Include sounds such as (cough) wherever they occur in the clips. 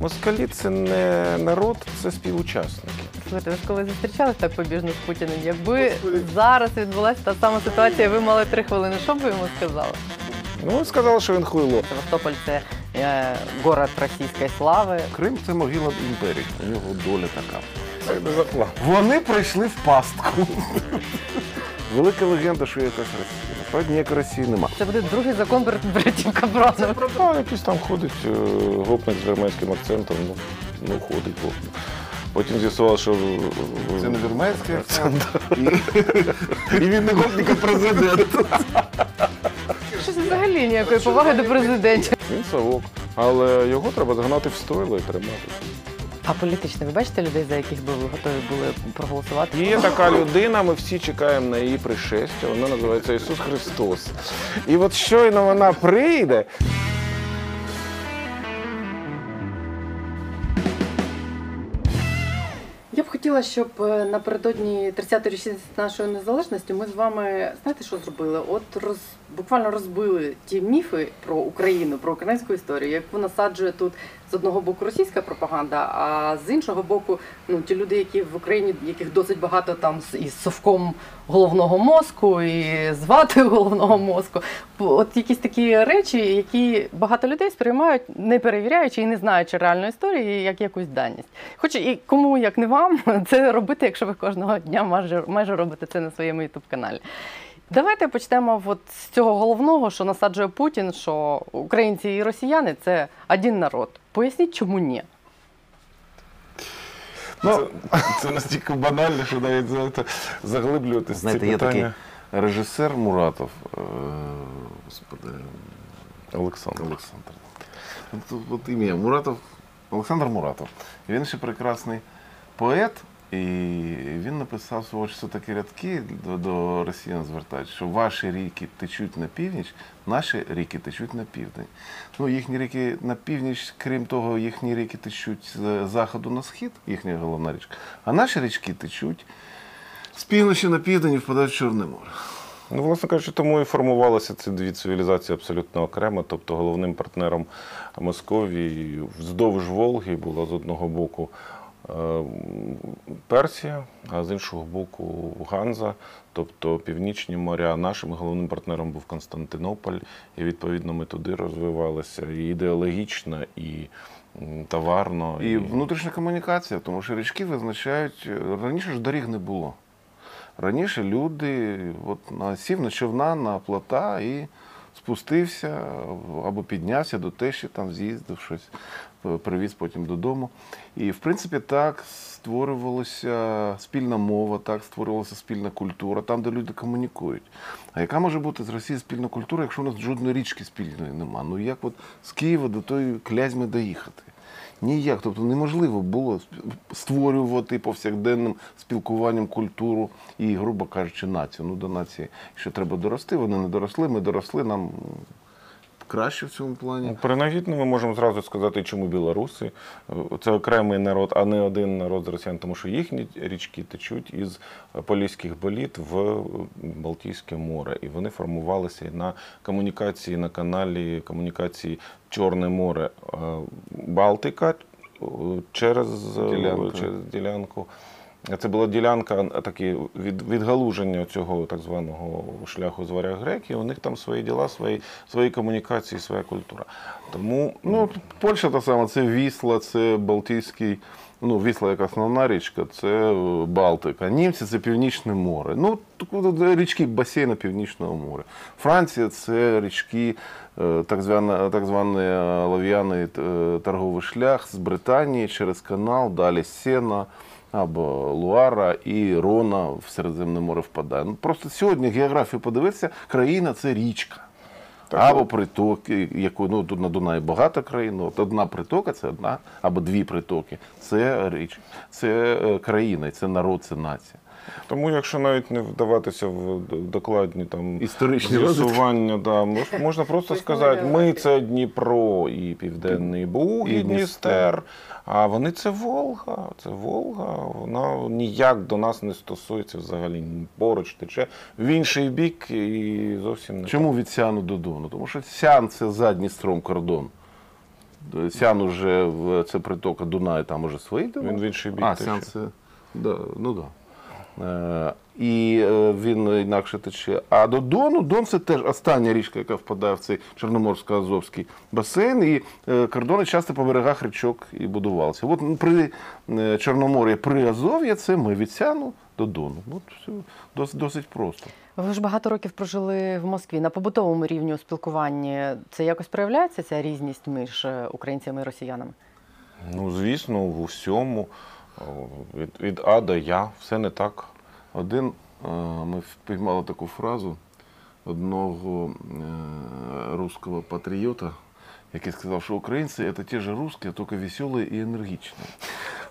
Москалі це не народ, це співучасники. Слухайте, ви ж коли зустрічались так побіжно з Путіним, якби зараз відбулася та сама ситуація, ви мали три хвилини, що б ви йому сказали? Ну, сказали, що він хуйло. Севастополь це е, город російської слави. Крим це могила імперії. У нього доля така. Це не заклад. Вони прийшли в пастку. Велика легенда, що є якась Росія. Насправді ніякої Росії нема. Це буде другий закон перед братів Капрановим. А, якийсь там ходить е, гопник з вірменським акцентом, ну, ну ходить гопник. Потім з'ясував, що е, Це не вірменський акцент. І, (laughs) і він не гопник, а президент. Щось взагалі ніякої поваги до президентів. він совок. Але його треба загнати в стойло і тримати. А політично ви бачите людей, за яких би ви готові були проголосувати? Є така людина, ми всі чекаємо на її пришестя. Вона називається Ісус Христос. І от щойно вона прийде. Я б хотіла, щоб е, напередодні 30-ї річниці нашої незалежності ми з вами знаєте, що зробили? От роз буквально розбили ті міфи про Україну, про українську історію, яку насаджує тут з одного боку російська пропаганда, а з іншого боку, ну ті люди, які в Україні, яких досить багато там із совком головного мозку, і з ватою головного мозку. От якісь такі речі, які багато людей сприймають, не перевіряючи і не знаючи реальної історії, як якусь даність. Хоч і кому як не вам (laughs) це робити, якщо ви кожного дня майже, майже робите це на своєму ютуб каналі. Давайте почнемо от з цього головного, що насаджує Путін, що українці і росіяни це один народ. Поясніть, чому ні. Ну, це настільки банально, що навіть за- заглиблюватися в ці Знаєте, є питання. Режисер Муратов, е, господи, Олександр. Олександр. От, от ім'я Муратов, Олександр Муратов. Він ще прекрасний поет, і він написав свого часу такі рядки до, до росіян звертають, що ваші ріки течуть на північ, наші ріки течуть на південь. Ну, їхні ріки на північ, крім того, їхні ріки течуть з заходу на схід, їхня головна річка, а наші річки течуть з півночі на південь і впадають в Чорне море. Ну, власне кажучи, тому і формувалися ці дві цивілізації абсолютно окремо. Тобто головним партнером Московії вздовж Волги була з одного боку Персія, а з іншого боку Ганза, тобто Північні моря. Нашим головним партнером був Константинополь, і відповідно ми туди розвивалися і ідеологічно, і товарно. І внутрішня комунікація, тому що річки визначають. Раніше ж доріг не було. Раніше люди от, на- сів на човна, на плота і спустився або піднявся до тещі, там з'їздив щось, привіз потім додому. І, в принципі, так створювалася спільна мова, так створювалася спільна культура, там, де люди комунікують. А яка може бути з Росії спільна культура, якщо у нас жодної річки спільної нема? Ну як от з Києва до тої клязьми доїхати? Ніяк, тобто неможливо було створювати повсякденним спілкуванням культуру і, грубо кажучи, націю. Ну, до нації ще треба дорости. Вони не доросли, ми доросли, нам краще в цьому плані. Ну, Принагідно ми можемо зразу сказати, чому білоруси. Е, Це окремий народ, а не один народ з росіян, тому що їхні річки течуть із поліських боліт в Балтійське море. І вони формувалися на комунікації на каналі комунікації Чорне море Е, Балтика е, через Ділянку. через ділянку. Це була ділянка такі від, відгалуження цього так званого шляху з варяг греків. У них там свої діла, свої, свої комунікації, своя культура. Тому Ну, Польща та сама, це Вісла, це Балтійський. Ну, Вісла як основна річка, це е, Балтика. Німці це Північне море. Ну, е, річки басейна Північного моря. Франція це річки, е, так званий, так званий е, олов'яний е, торговий шлях з Британії через канал, далі Сена або Луара і Рона в Середземне море впадає. Ну, просто сьогодні географію подивитися, країна це річка. Або притоки, яку ну тут на Дунаї багато країн. От одна притока це одна, або дві притоки. Це річ, це е, країна, це народ, це нація. Тому, якщо навіть не вдаватися в докладні там Історичні з'ясування, да, мож- можна просто Тобто сказати, ми це Дніпро і Південний Буг, І і Дністер. А вони це Волга. Це Волга. Вона ніяк до нас не стосується взагалі. Поруч тече в інший бік і зовсім не Чому від Сяну до Дону? Тому що Сян це задній стром кордон. Сян уже в це притока Дунаю, там уже свої. Він в інший бік А, тече. Сян це. Да, ну да. Е, і е, він інакше тече. А до Дону, Дон це теж остання річка, яка впадає в цей Чорноморсько-Азовський басейн. І е, кордони часто по берегах річок і будувалися. От при Чорномор'ї, при Азов'я це ми від Сяну до Дону. От все досить, досить просто. Ви ж багато років прожили в Москві. На побутовому рівні у спілкуванні це якось проявляється ця різність між українцями і росіянами? Ну, звісно, в усьому. Від, від А до Я, все не так. Один е, ми впіймали таку фразу одного е, русского патріота, який сказав, що українці це ті ж русські, тільки веселі і енергічні.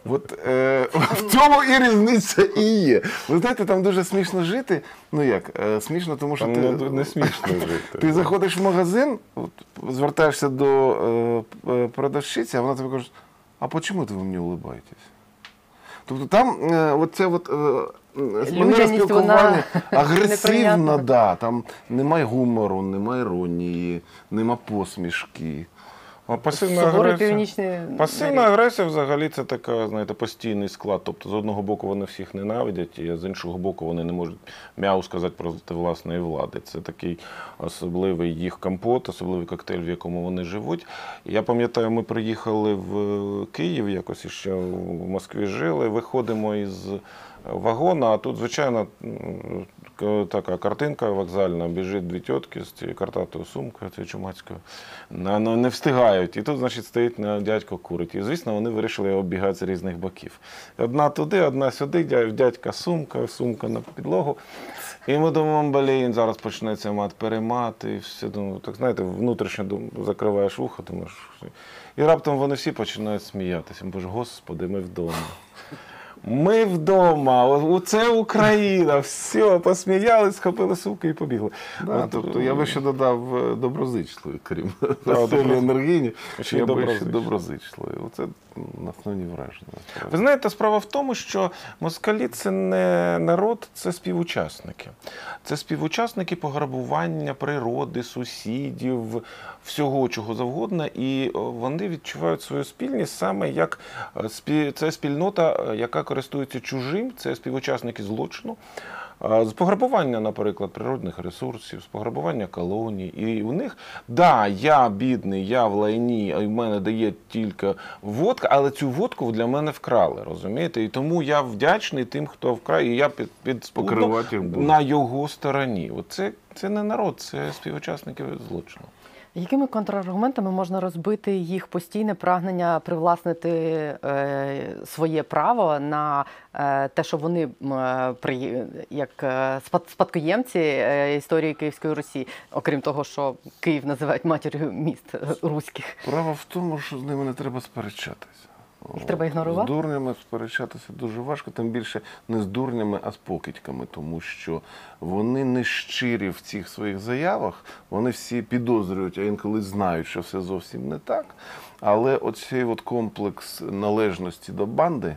От е, в цьому і різниця і є. Ви знаєте, там дуже смішно жити. Ну як, е, смішно, тому що Там ти, не, не смішно (laughs) жити. ти заходиш в магазин, от, звертаєшся до е, продавщиці, а вона тобі каже, а чому ви мені улыбаєтесь? Тобто там е, оце от, е, манера спілкування (laughs) агресивна, да, там немає гумору, немає іронії, нема посмішки. Пасивна агресія. північний Пасивна агресія взагалі це така, знаєте, постійний склад. Тобто, з одного боку вони всіх ненавидять, а з іншого боку вони не можуть мяу сказати проти власної влади. Це такий особливий їх компот, особливий коктейль, в якому вони живуть. Я пам'ятаю, ми приїхали в Київ, якось іще в Москві жили. Виходимо із вагона, а тут, звичайно, така картинка вокзальна, біжить дві тітки з цією картатою сумкою, цією чумацькою. Не встигають. І тут, значить, стоїть дядько курить. І, звісно, вони вирішили оббігати з різних боків. Одна туди, одна сюди, дя- дядька сумка, сумка на підлогу. І ми думаємо, блін, зараз почнеться мат-перемат, і все. Думаю, так знаєте, внутрішньо закриваєш вухо, думаєш. І раптом вони всі починають сміятися. Боже, господи, ми вдома. Ми вдома, о- це Україна, все, посміялись, схопили сумки і побігли. Да, От, тобто я би ще додав е, доброзичливі, крім Да, (laughs) веселі енергійні, ще я би ще доброзичливі. Оце основні враження. Ви знаєте, справа в тому, що москалі це не народ, це співучасники. Це співучасники пограбування природи, сусідів, всього чого завгодно. І вони відчувають свою спільність саме як е, це спільнота, е, яка користується чужим, це співучасники злочину. З пограбування, наприклад, природних ресурсів, з пограбування колоній. І у них, да, я бідний, я в лайні, а в мене дає тільки водка, але цю водку для мене вкрали, розумієте? І тому я вдячний тим, хто вкрав, і я під, під на його стороні. От це, це не народ, це співучасники злочину. Якими контраргументами можна розбити їх постійне прагнення привласнити е, своє право на е, те, що вони е, при, як спадкоємці історії Київської Русі, окрім того, що Київ називають матір'ю міст руських? Справа в тому, що з ними не треба сперечатися. Їх треба ігнорувати? З дурнями сперечатися дуже важко, тим більше не з дурнями, а з покидьками, тому що вони не щирі в цих своїх заявах, вони всі підозрюють, а інколи знають, що все зовсім не так. Але оцей от комплекс належності до банди.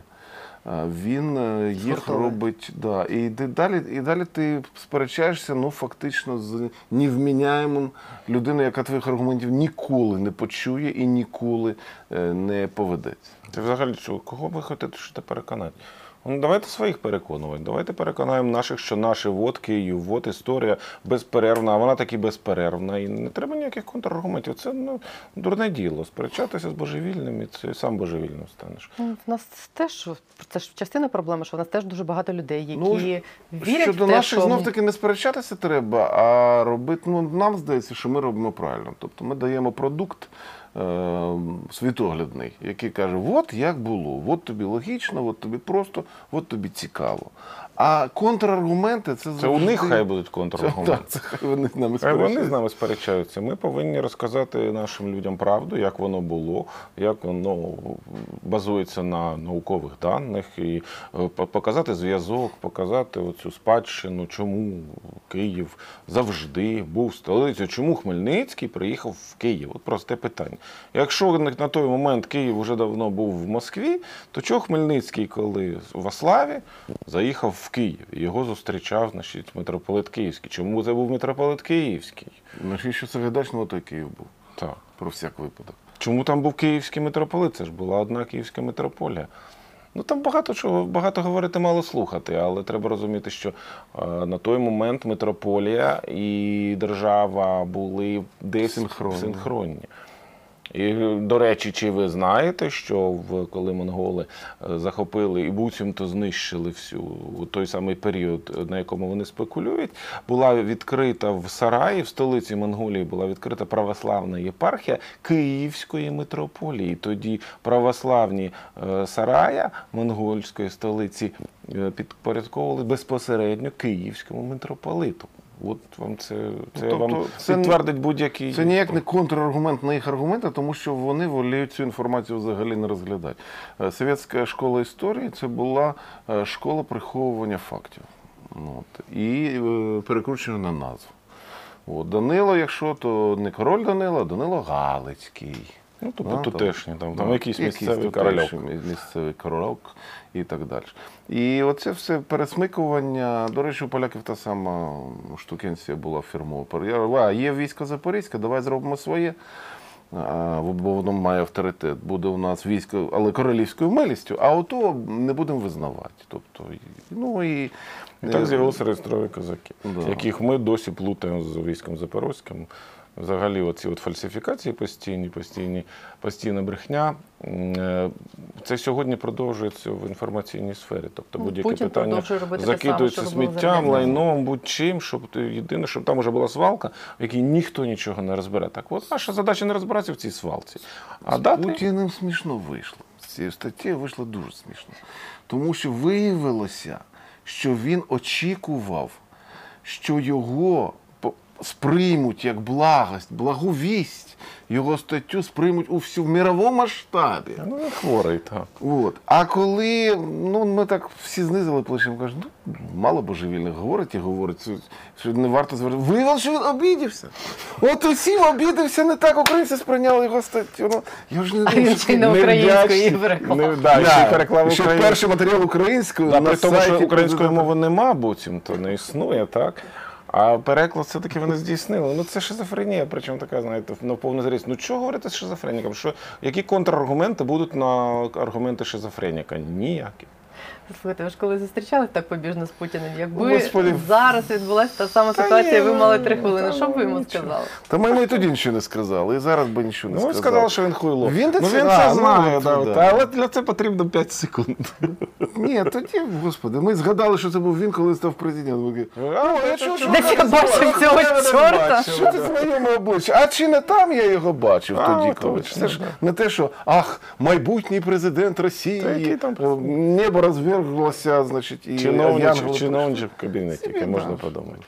Він е, їх робить, да. І далі, і далі ти сперечаєшся, ну фактично з невміняємим людиною, яка твоїх аргументів ніколи не почує і ніколи е, не поведеться. Це взагалі що, кого ви хочете що переконати? Ну, давайте своїх переконувати. Давайте переконаємо наших, що наші вод Київ, вод історія безперервна, а вона таки безперервна. І не треба ніяких контраргументів. Це ну, дурне діло. Сперечатися з божевільним, і це сам божевільним станеш. Ну, В нас теж це ж частина проблеми, що в нас теж дуже багато людей, які Ну, вірять Щодо в те, наших що знов таки не сперечатися треба, а робити. Ну нам здається, що ми робимо правильно. Тобто ми даємо продукт. Е, Світоглядний, який каже: от як було, от тобі логічно, от тобі просто, от тобі цікаво. А контраргументи це Це у них хай будуть контраргументи. так, це хай вони з нами Хай вони з нами сперечаються. Ми повинні розказати нашим людям правду, як воно було, як воно базується на наукових даних, і е, показати зв'язок, показати оцю спадщину, чому Київ завжди був столицею, чому Хмельницький приїхав в Київ. От просте питання. Якщо на той момент Київ вже давно був в Москві, то чого Хмельницький, коли в Ославі, заїхав в Київ? Його зустрічав значить, митрополит Київський. Чому це був митрополит Київський? Навіщо це глядач, той Київ був. Так. Про всяк випадок. Чому там був київський митрополит? Це ж була одна київська митрополія. Ну там багато чого, багато говорити, мало слухати, але треба розуміти, що е, на той момент митрополія і держава були десь Синхронні. синхронні. І, до речі, чи ви знаєте, що в, коли монголи е, захопили і буцімто знищили всю у той самий період, на якому вони спекулюють, була відкрита в Сараї, в столиці Монголії, була відкрита православна єпархія Київської митрополії. Тоді православні е, Сарая монгольської столиці е, підпорядковували безпосередньо Київському митрополиту. От вам це, це Ну, тобто вам це підтвердить будь-який. Це ніяк не контраргумент на їх аргументи, тому що вони воліють цю інформацію взагалі не розглядати. Е, Совєтська школа історії це була е, школа приховування фактів. Ну, От, і е, перекручення на назву. От, Данило, якщо то не король Данило, а Данило Галицький. Ну, тобто Да, тутешні, там, там да, якийсь місцевий корольок. Місцевий корольок і так далі. І оце все пересмикування. До речі, у поляків та сама штукенція була фірмова. Я- А, є військо Запорізьке, давай зробимо своє. Бо воно має авторитет. Буде у нас військо, але королівською милістю, а ото не будемо визнавати. Тобто, ну і, І так з'явилися реєстрові козаки, Да. яких ми досі плутаємо з військом Запорозьким. Взагалі, оці от фальсифікації постійні, постійні, постійна брехня. е, Це сьогодні продовжується в інформаційній сфері. Тобто Ну, будь-яке Путін питання закидується сміттям, лайном, будь-чим, щоб єдине, щоб там вже була свалка, в якій ніхто нічого не розбере. Так, от наша задача не розбиратися в цій свалці. А З дати Путіним смішно вийшло. З цієї статті вийшло дуже смішно. Тому що виявилося, що він очікував, що його сприймуть як благость, благу вість. Його статтю сприймуть у всю в міровому масштабі. ну, він хворий, так. От. А коли ну, ми так всі знизили плечем, кажуть, ну, мало божевільних говорить і говорить, що- що не варто звертати. Виявилося, що він обідівся. От усім обідався, не так українці сприйняли його статтю. Ну, я ж не А він ще й не українською її переклав. Да, ще й переклав Ще українською. перший матеріал українською. Да, на при тому, що сайті української мови нема, буцімто не існує, так? А переклад все-таки вони здійснили. Ну це шизофренія, причому така, знаєте, на повну зріст. Ну чого говорити з шизофреніком? Що, які контраргументи будуть на аргументи шизофреніка? Ніякі. Слухайте, ви ж коли зустрічались так побіжно з Путіним, якби Господи. зараз відбулася та сама Та ситуація, ні, ви мали три ну, хвилини. Що б ви йому нічого. сказали? Та ми йому і тоді нічого не сказали, і зараз би нічого не Ну, ви сказали. сказали, що він хуйло. Він ну, це- він а, це ну, знає, да, да. та, але для це потрібно 5 секунд. Ні, тоді, господи, ми згадали, що це був він, коли став президентом. Ми А, я чого ж Десь я бачив цього чорта. Що це знайоме обличчя? А чи не там я його бачив А, тоді? точно, коли? Це ж не те, що ах, майбутній президент Росії, який там е, небо розверглося, значить, і Чиновничок, чиновничок в кабінеті, яке можна подумати.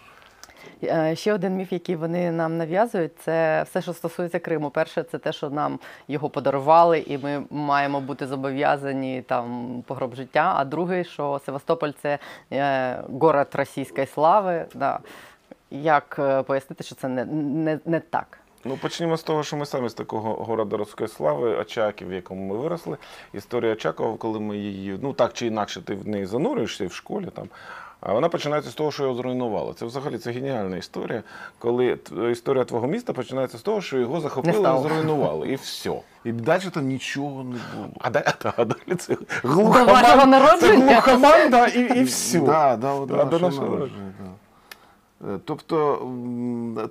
Е, Ще один міф, який вони нам нав'язують, це все, що стосується Криму. Перше, це те, що нам його подарували, і ми маємо бути зобов'язані там по гроб життя. А другий, що Севастополь це е, город російської слави. Да. Як е, пояснити, що це не, не, не так? Ну, почнімо з того, що ми самі з такого города родської слави, Очаків, в якому ми виросли. Історія Очакова, коли ми її, ну так чи інакше, ти в неї занурюєшся в школі там. А вона починається з того, що його зруйнували. Це взагалі це геніальна історія, коли історія твого міста починається з того, що його захопили і зруйнували, і все. І далі там нічого не було. А далі, а далі це глухоман, це глухоманда і, і все. Да, да, да, Да, до нашого народження, Тобто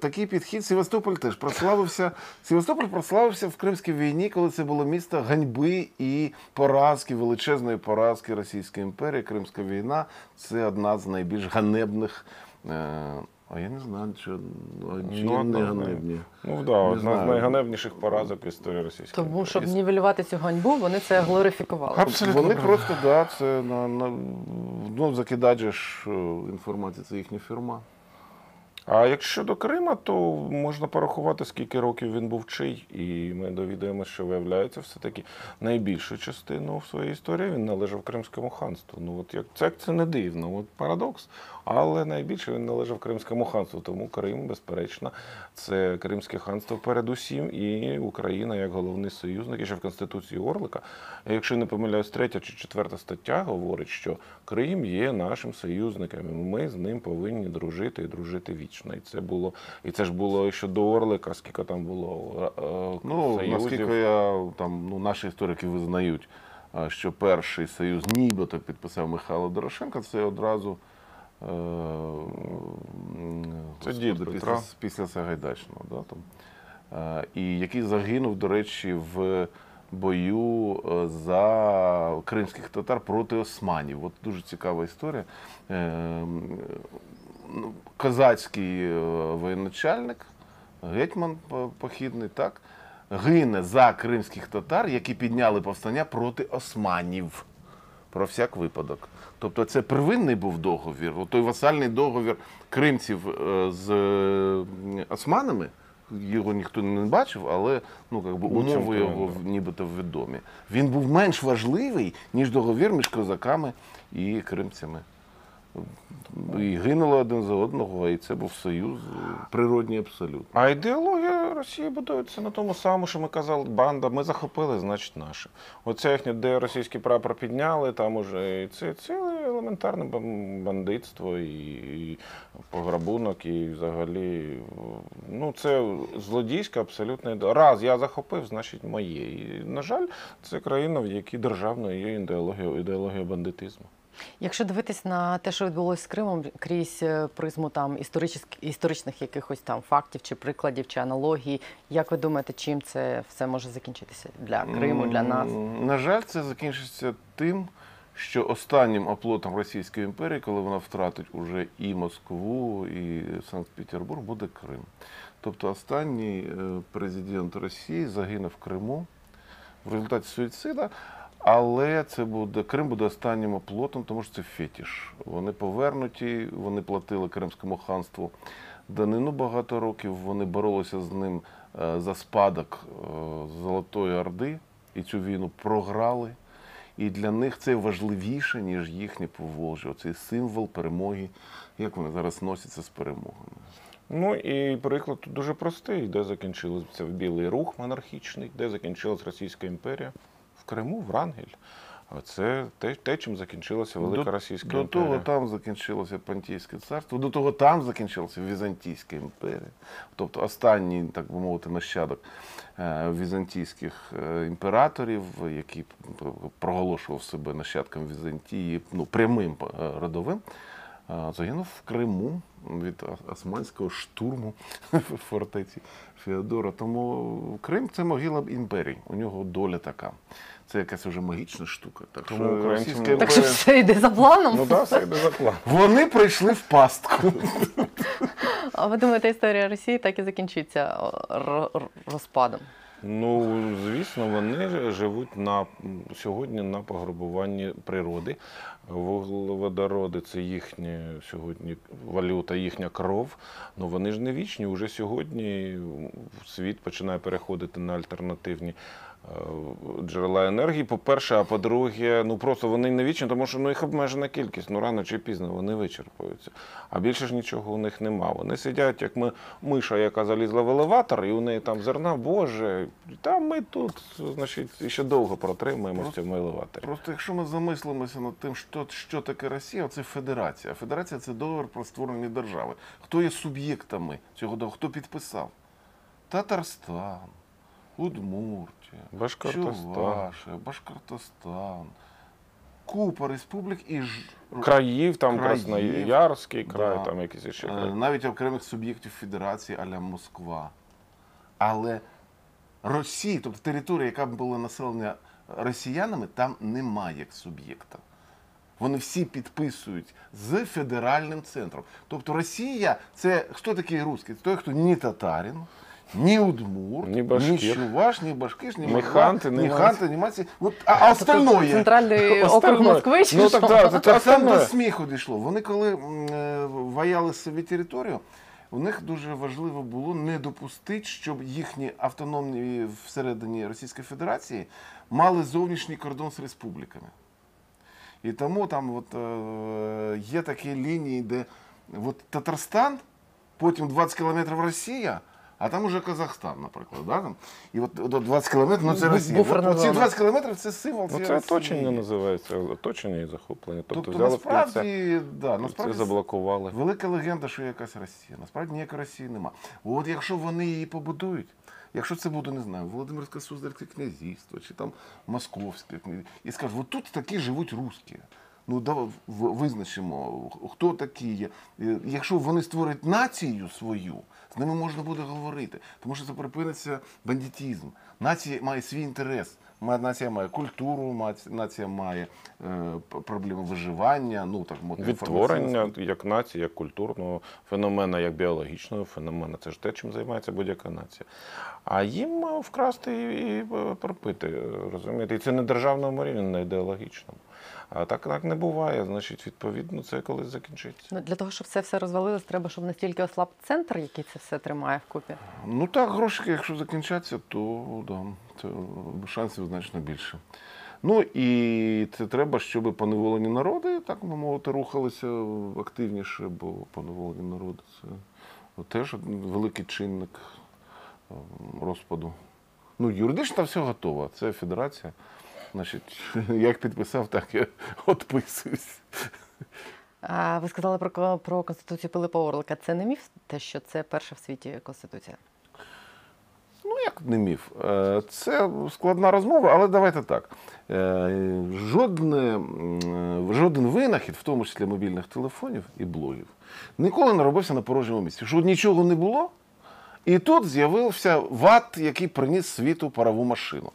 такий підхід Севастополь теж прославився. Севастополь прославився в Кримській війні, коли це було місто ганьби і поразки, величезної поразки Російської імперії. Кримська війна це одна з найбільш ганебних. е, А я не знаю, чи, чи Ну, не ганебні. Ну да, одна знаю. з найганебніших поразок в історії російської. Тому, щоб нівелювати цю ганьбу, вони це глорифікували. Абсолютно Вони просто да, це на, на ну, ж е, інформацію, це їхня фірма. А якщо до Крима, то можна порахувати, скільки років він був чий, і ми довідаємося, що виявляється все-таки найбільшу частину в своїй історії він належав Кримському ханству. Ну от як це, це не дивно, от парадокс. Але найбільше він належав Кримському ханству. Тому Крим, безперечно, це Кримське ханство передусім, і Україна як головний союзник. І ще в Конституції Орлика, якщо не помиляюсь, третя чи четверта стаття говорить, що Крим є нашим союзником, і ми з ним повинні дружити і дружити вічно. І це було, і це ж було ще до Орлика, скільки там було е, Ну, союзів. наскільки я там, ну, наші історики визнають, що перший союз нібито підписав Михайло Дорошенко, це одразу е, Це господи, дід після, Сагайдачного. Да, там. Е, і який загинув, до речі, в бою е, за кримських татар проти османів. От дуже цікава історія. Е, ну, Козацький е, воєначальник, гетьман похідний, так, гине за кримських татар, які підняли повстання проти османів. Про всяк випадок. Тобто це первинний був договір, той васальний договір кримців з османами. Його ніхто не бачив, але ну, як би, Буцімто умови його нібито відомі. Він був менш важливий, ніж договір між козаками і кримцями. І гинули один за одного, і це був союз е, природній абсолютно. А ідеологія Росії будується на тому самому, що ми казали, банда, ми захопили, значить наше. Оце їхнє, де російський прапор підняли, там уже і це ціле елементарне бандитство і, і пограбунок, і взагалі, ну це злодійська абсолютно ідея. Раз я захопив, значить моє. І, на жаль, це країна, в якій державною є ідеологія, ідеологія бандитизму. Якщо дивитись на те, що відбулося з Кримом крізь е, призму там історичних, історичних якихось там фактів чи прикладів чи аналогій, як ви думаєте, чим це все може закінчитися для Криму, для нас? На жаль, це закінчиться тим, що останнім оплотом Російської імперії, коли вона втратить уже і Москву, і Санкт-Петербург, буде Крим. Тобто останній е, президент Росії загинув в Криму в результаті суїцида. Але це буде Крим буде останнім оплотом, тому що це фетіш. Вони повернуті, вони платили Кримському ханству данину багато років. Вони боролися з ним е, за спадок е, Золотої Орди і цю війну програли. І для них це важливіше, ніж їхнє Поволжя. Оцей символ перемоги, як вони зараз носяться з перемогами. Ну і приклад дуже простий, де закінчився білий рух монархічний, де закінчилась Російська імперія в Криму, в Рангель. А Це те, те, чим закінчилася велика до, Російська до імперія. того там закінчилося Понтійське царство, до того там закінчилася Візантійська імперія. Тобто останній, так би мовити, нащадок е, візантійських е, імператорів, який проголошував себе нащадком Візантії, ну, прямим е, родовим. Загинув в Криму від османського штурму (laughs) фортеці Феодора. Тому Крим це могила імперії. У нього доля така. Це якась вже магічна штука. Так Тому що українцям- Російська Так що все йде за планом. Ну так, все йде за план. Вони прийшли в пастку. А ви думаєте, історія Росії так і закінчиться розпадом? Ну, звісно, вони живуть на сьогодні на пограбуванні природи. Вуглеводороди це їхня сьогодні валюта, їхня кров. Ну вони ж не вічні. Уже сьогодні світ починає переходити на альтернативні джерела енергії. По-перше, а по-друге, ну просто вони не вічні, тому що ну їх обмежена кількість. Ну рано чи пізно вони вичерпуються. А більше ж нічого у них нема. Вони сидять, як ми миша, яка залізла в елеватор, і у неї там зерна, боже, там ми тут, значить, ще довго протримаємося в цьому елеваторі. Просто якщо ми замислимося над тим, що, що таке Росія, це федерація. Федерація це договір про створення держави. Хто є суб'єктами цього договору? Хто підписав? Татарстан, Удмуртія, Башкортостан. Чувашія, Башкортостан, купа республік і ж Країв, там Країв. Красноярський край, Да. там якісь ще Е, краї. навіть окремих суб'єктів Федерації аля Москва. Але Росії, тобто територія, яка б була населена росіянами, там немає як суб'єкта. Вони всі підписують з федеральним центром. Тобто Росія це хто такий русський? Той, хто ні татарин, ні удмур, Ні башкір. чуваш, ні башкиш, ні, Ні мордва, ханти, ні ні ханти, ні маці. От, а, а остальное. Центральний округ Москви чи Ну, що? так, так, це- Та там до сміху дійшло. Вони коли е, ваяли собі територію, у них дуже важливо було не допустити, щоб їхні автономні всередині Російської Федерації мали зовнішній кордон з республіками. І тому там от, е, є такі лінії, де от Татарстан, потім 20 кілометрів Росія, А там уже Казахстан, наприклад. Да? Там. І от, от 20 кілометрів, ну це Росія. буферна От, ці зона. 20 кілометрів це символ Ну, цієї це Росії. оточення називається, оточення і захоплення. Тобто, Тобто, взяли в кільце, насправді, да, це насправді заблокували. велика легенда, що є якась Росія. Насправді ніякої Росії нема. От якщо вони її побудують, якщо це буде, не знаю, Володимирське Суздальське князівство чи там Московське князівство, і скажуть, от тут такі живуть русські. Ну, давай в- визначимо, хто такі є. Е, Якщо вони створять націю свою, з ними можна буде говорити, тому що це припиниться бандитізм. Нація має свій інтерес. Нація має культуру, нація має е, проблеми виживання, ну так Відтворення як нації, як культурного феномена, як біологічного феномена. Це ж те, чим займається будь-яка нація. А їм е, вкрасти і, і е, пропити, е, розумієте? І це не державному рівні, не ідеологічному. А так, так не буває. Значить, відповідно, це колись закінчиться. Ну, для того, щоб це все розвалилось, треба, щоб настільки ослаб центр, який це все тримає вкупі. Ну так, грошики, якщо закінчаться, то да, це шансів значно більше. Ну і це треба, щоб поневолені народи, так би мовити, рухалися активніше, бо поневолені народи це теж великий чинник ем, розпаду. Ну, юридично все готово. Це федерація. Значить, (laughs) як підписав, так я відписуюсь. А ви сказали про, про конституцію Пилипа Орлика. Це не міф, те, що це перша в світі конституція. Ну, як не міф. Е, Це складна розмова, але давайте так. Е, Жодне, жоден винахід, в тому числі мобільних телефонів і блогів, ніколи не робився на порожньому місці. Що нічого не було, і тут з'явився ват, який приніс світу парову машину.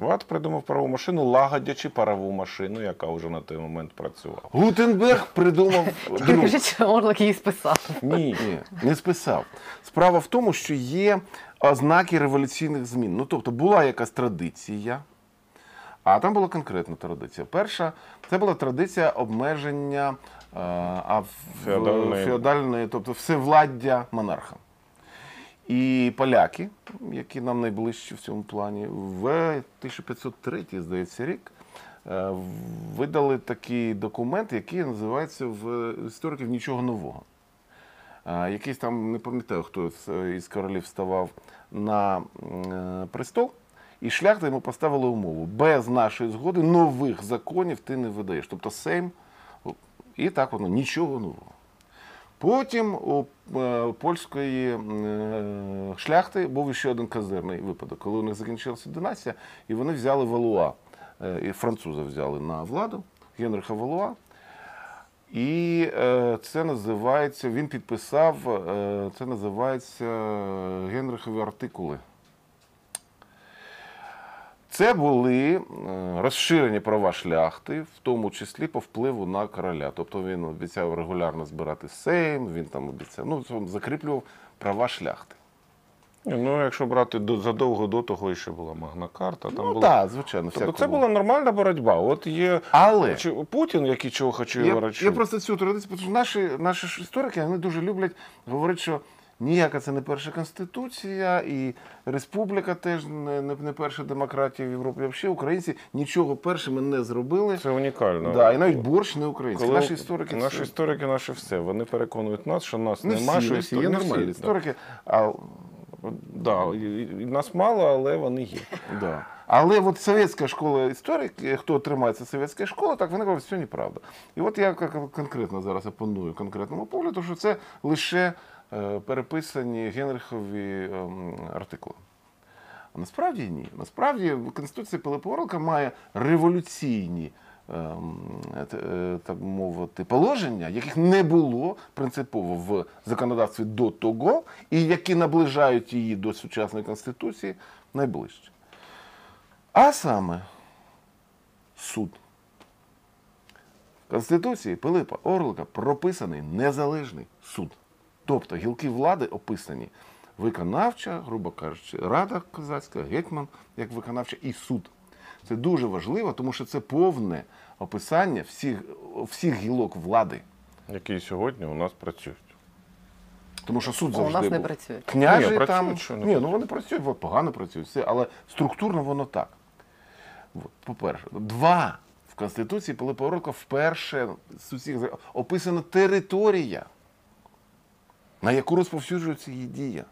Ват придумав парову машину, лагодячи парову машину, яка вже на той момент працювала. Гутенберг придумав друг. кажіть, що Орлик її списав. Ні. Ні, не списав. Справа в тому, що є ознаки революційних змін. Ну, тобто була якась традиція, а там була конкретна традиція. Перша це була традиція обмеження а, в- Феодальної. феодальної, тобто всевладдя монарха. І поляки, які нам найближчі в цьому плані, в 1503, здається, рік е, видали такий документ, який називається в істориків нічого нового. Якийсь там, не пам'ятаю, хто із королів ставав на е, престол, і шляхта йому поставили умову: без нашої згоди нових законів ти не видаєш. Тобто Сейм, і так воно, нічого нового. Потім у е, польської е, шляхти був ще один казирний випадок, коли у них закінчилася династія, і вони взяли Валуа, е, і француза взяли на владу, Генриха Валуа. І це називається, він підписав, це називається Генрихові артикули. Це були е, розширені права шляхти, в тому числі по впливу на короля. Тобто він обіцяв регулярно збирати сейм, він там обіцяв, ну, закріплював права шляхти. Ну, якщо брати до, задовго до того, ще була Магна Карта. Там ну була... так, звичайно, Тобто це була нормальна боротьба. От є Але Путін, який чого хоче я, я просто цю традицію, тому що наші, наші історики вони дуже люблять говорити, що ніяка це не перша конституція, і республіка теж не, не, не перша демократія в Європі. Взагалі українці нічого першими не зробили. Це унікально. Да, і навіть борщ не український. Коли Наші історики наші це- історики, наші все. Вони переконують нас, що нас не нема, всі, що не є не всі, нормальні історики. А, Да, і- і нас мало, але вони є. (laughs) да. Але от совєтська школа історики, хто тримається совєтської школи, так вони кажуть, все неправда. І от я конкретно зараз опоную конкретному погляду, що це лише переписані Генрихові ем, артикули. А насправді ні. Насправді Конституція Пилипа Орлика має революційні. ем, е, е, Так мовити, положення, яких не було принципово в законодавстві до того, і які наближають її до сучасної конституції найближче. А саме суд. В Конституції Пилипа Орлика прописаний незалежний суд. Тобто гілки влади описані виконавча, грубо кажучи, рада козацька, гетьман як виконавча і суд. Це дуже важливо, тому що це повне описання всіх, всіх гілок влади. Які сьогодні у нас працюють. Тому що суд А у нас не був. працюють. Княжі Ні, працюють, там. що не Ні, ну вони працюють, от, погано працюють, все, але структурно воно так. От, по-перше. Два. В Конституції Пилипа Орлика вперше з усіх описана територія, на яку розповсюджується її дія.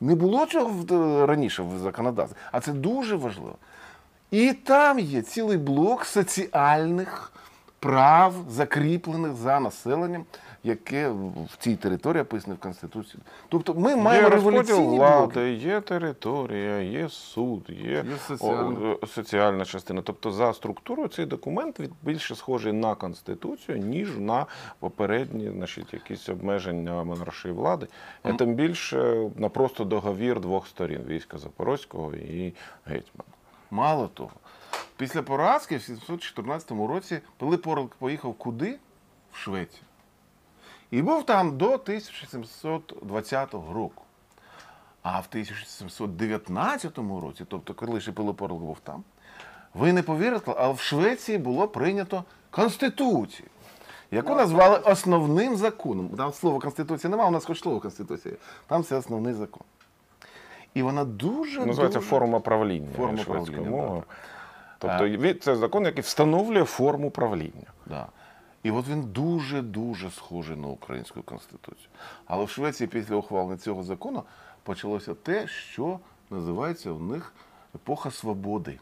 Не було цього раніше в законодавстві, а це дуже важливо. І там є цілий блок соціальних прав, закріплених за населенням, яке в цій території описане в Конституції. Тобто ми маємо революційні блоки. влади, є територія, є суд, є, Є соціальна. о, соціальна частина. Тобто за структурою цей документ від- більше схожий на конституцію, ніж на попередні значить, якісь обмеження монаршої влади, а тим більше на просто договір двох сторін війська Запорозького і гетьмана. Мало того, після поразки в 714 році Пилип Орлик поїхав куди? В Швецію. І був там до 1720 року. А в 1719 році, тобто коли ще Пилип був там, ви не повірите, але в Швеції було прийнято Конституцію, яку назвали основним законом. Там слова Конституція немає, у нас хоч слово Конституція. Там це основний закон. І вона дуже Називається дуже... форма правління Форма правління. Тобто це закон, який встановлює форму правління. Да. І от він дуже-дуже схожий на українську конституцію. Але в Швеції після ухвалення цього закону почалося те, що називається у них епоха свободи.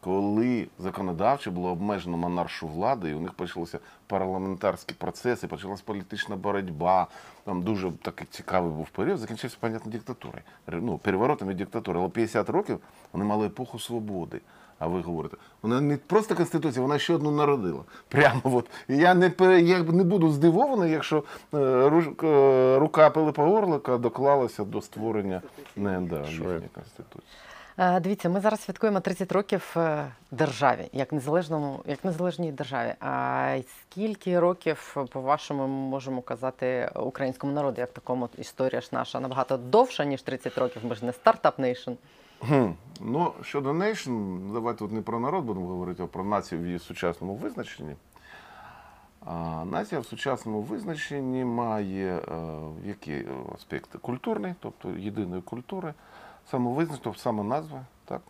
Коли законодавчо було обмежено монаршу влади, і у них почалися парламентарські процеси, почалась політична боротьба. Там дуже такий цікавий був період, закінчився, понятно, диктатурою. Ну, переворотом і. Але 50 років вони мали епоху свободи. А ви говорите, вона не просто конституція, вона ще одну народила. Прямо от. І я не я не буду здивований, якщо е, е, рука Пилипа Орлика доклалася до створення не да, їхньої конституції. Е, Дивіться, ми зараз святкуємо 30 років державі, як незалежному, як незалежній державі. А скільки років, по-вашому, ми можемо казати українському народу, як такому історія ж наша набагато довша, ніж 30 років. Ми ж не startup nation. Ну, щодо nation, давайте тут не про народ будемо говорити, а про націю в її сучасному визначенні. А, нація в сучасному визначенні має е, які е, аспекти? Культурний, тобто єдиної культури, самовизначення, тобто саме назва, так?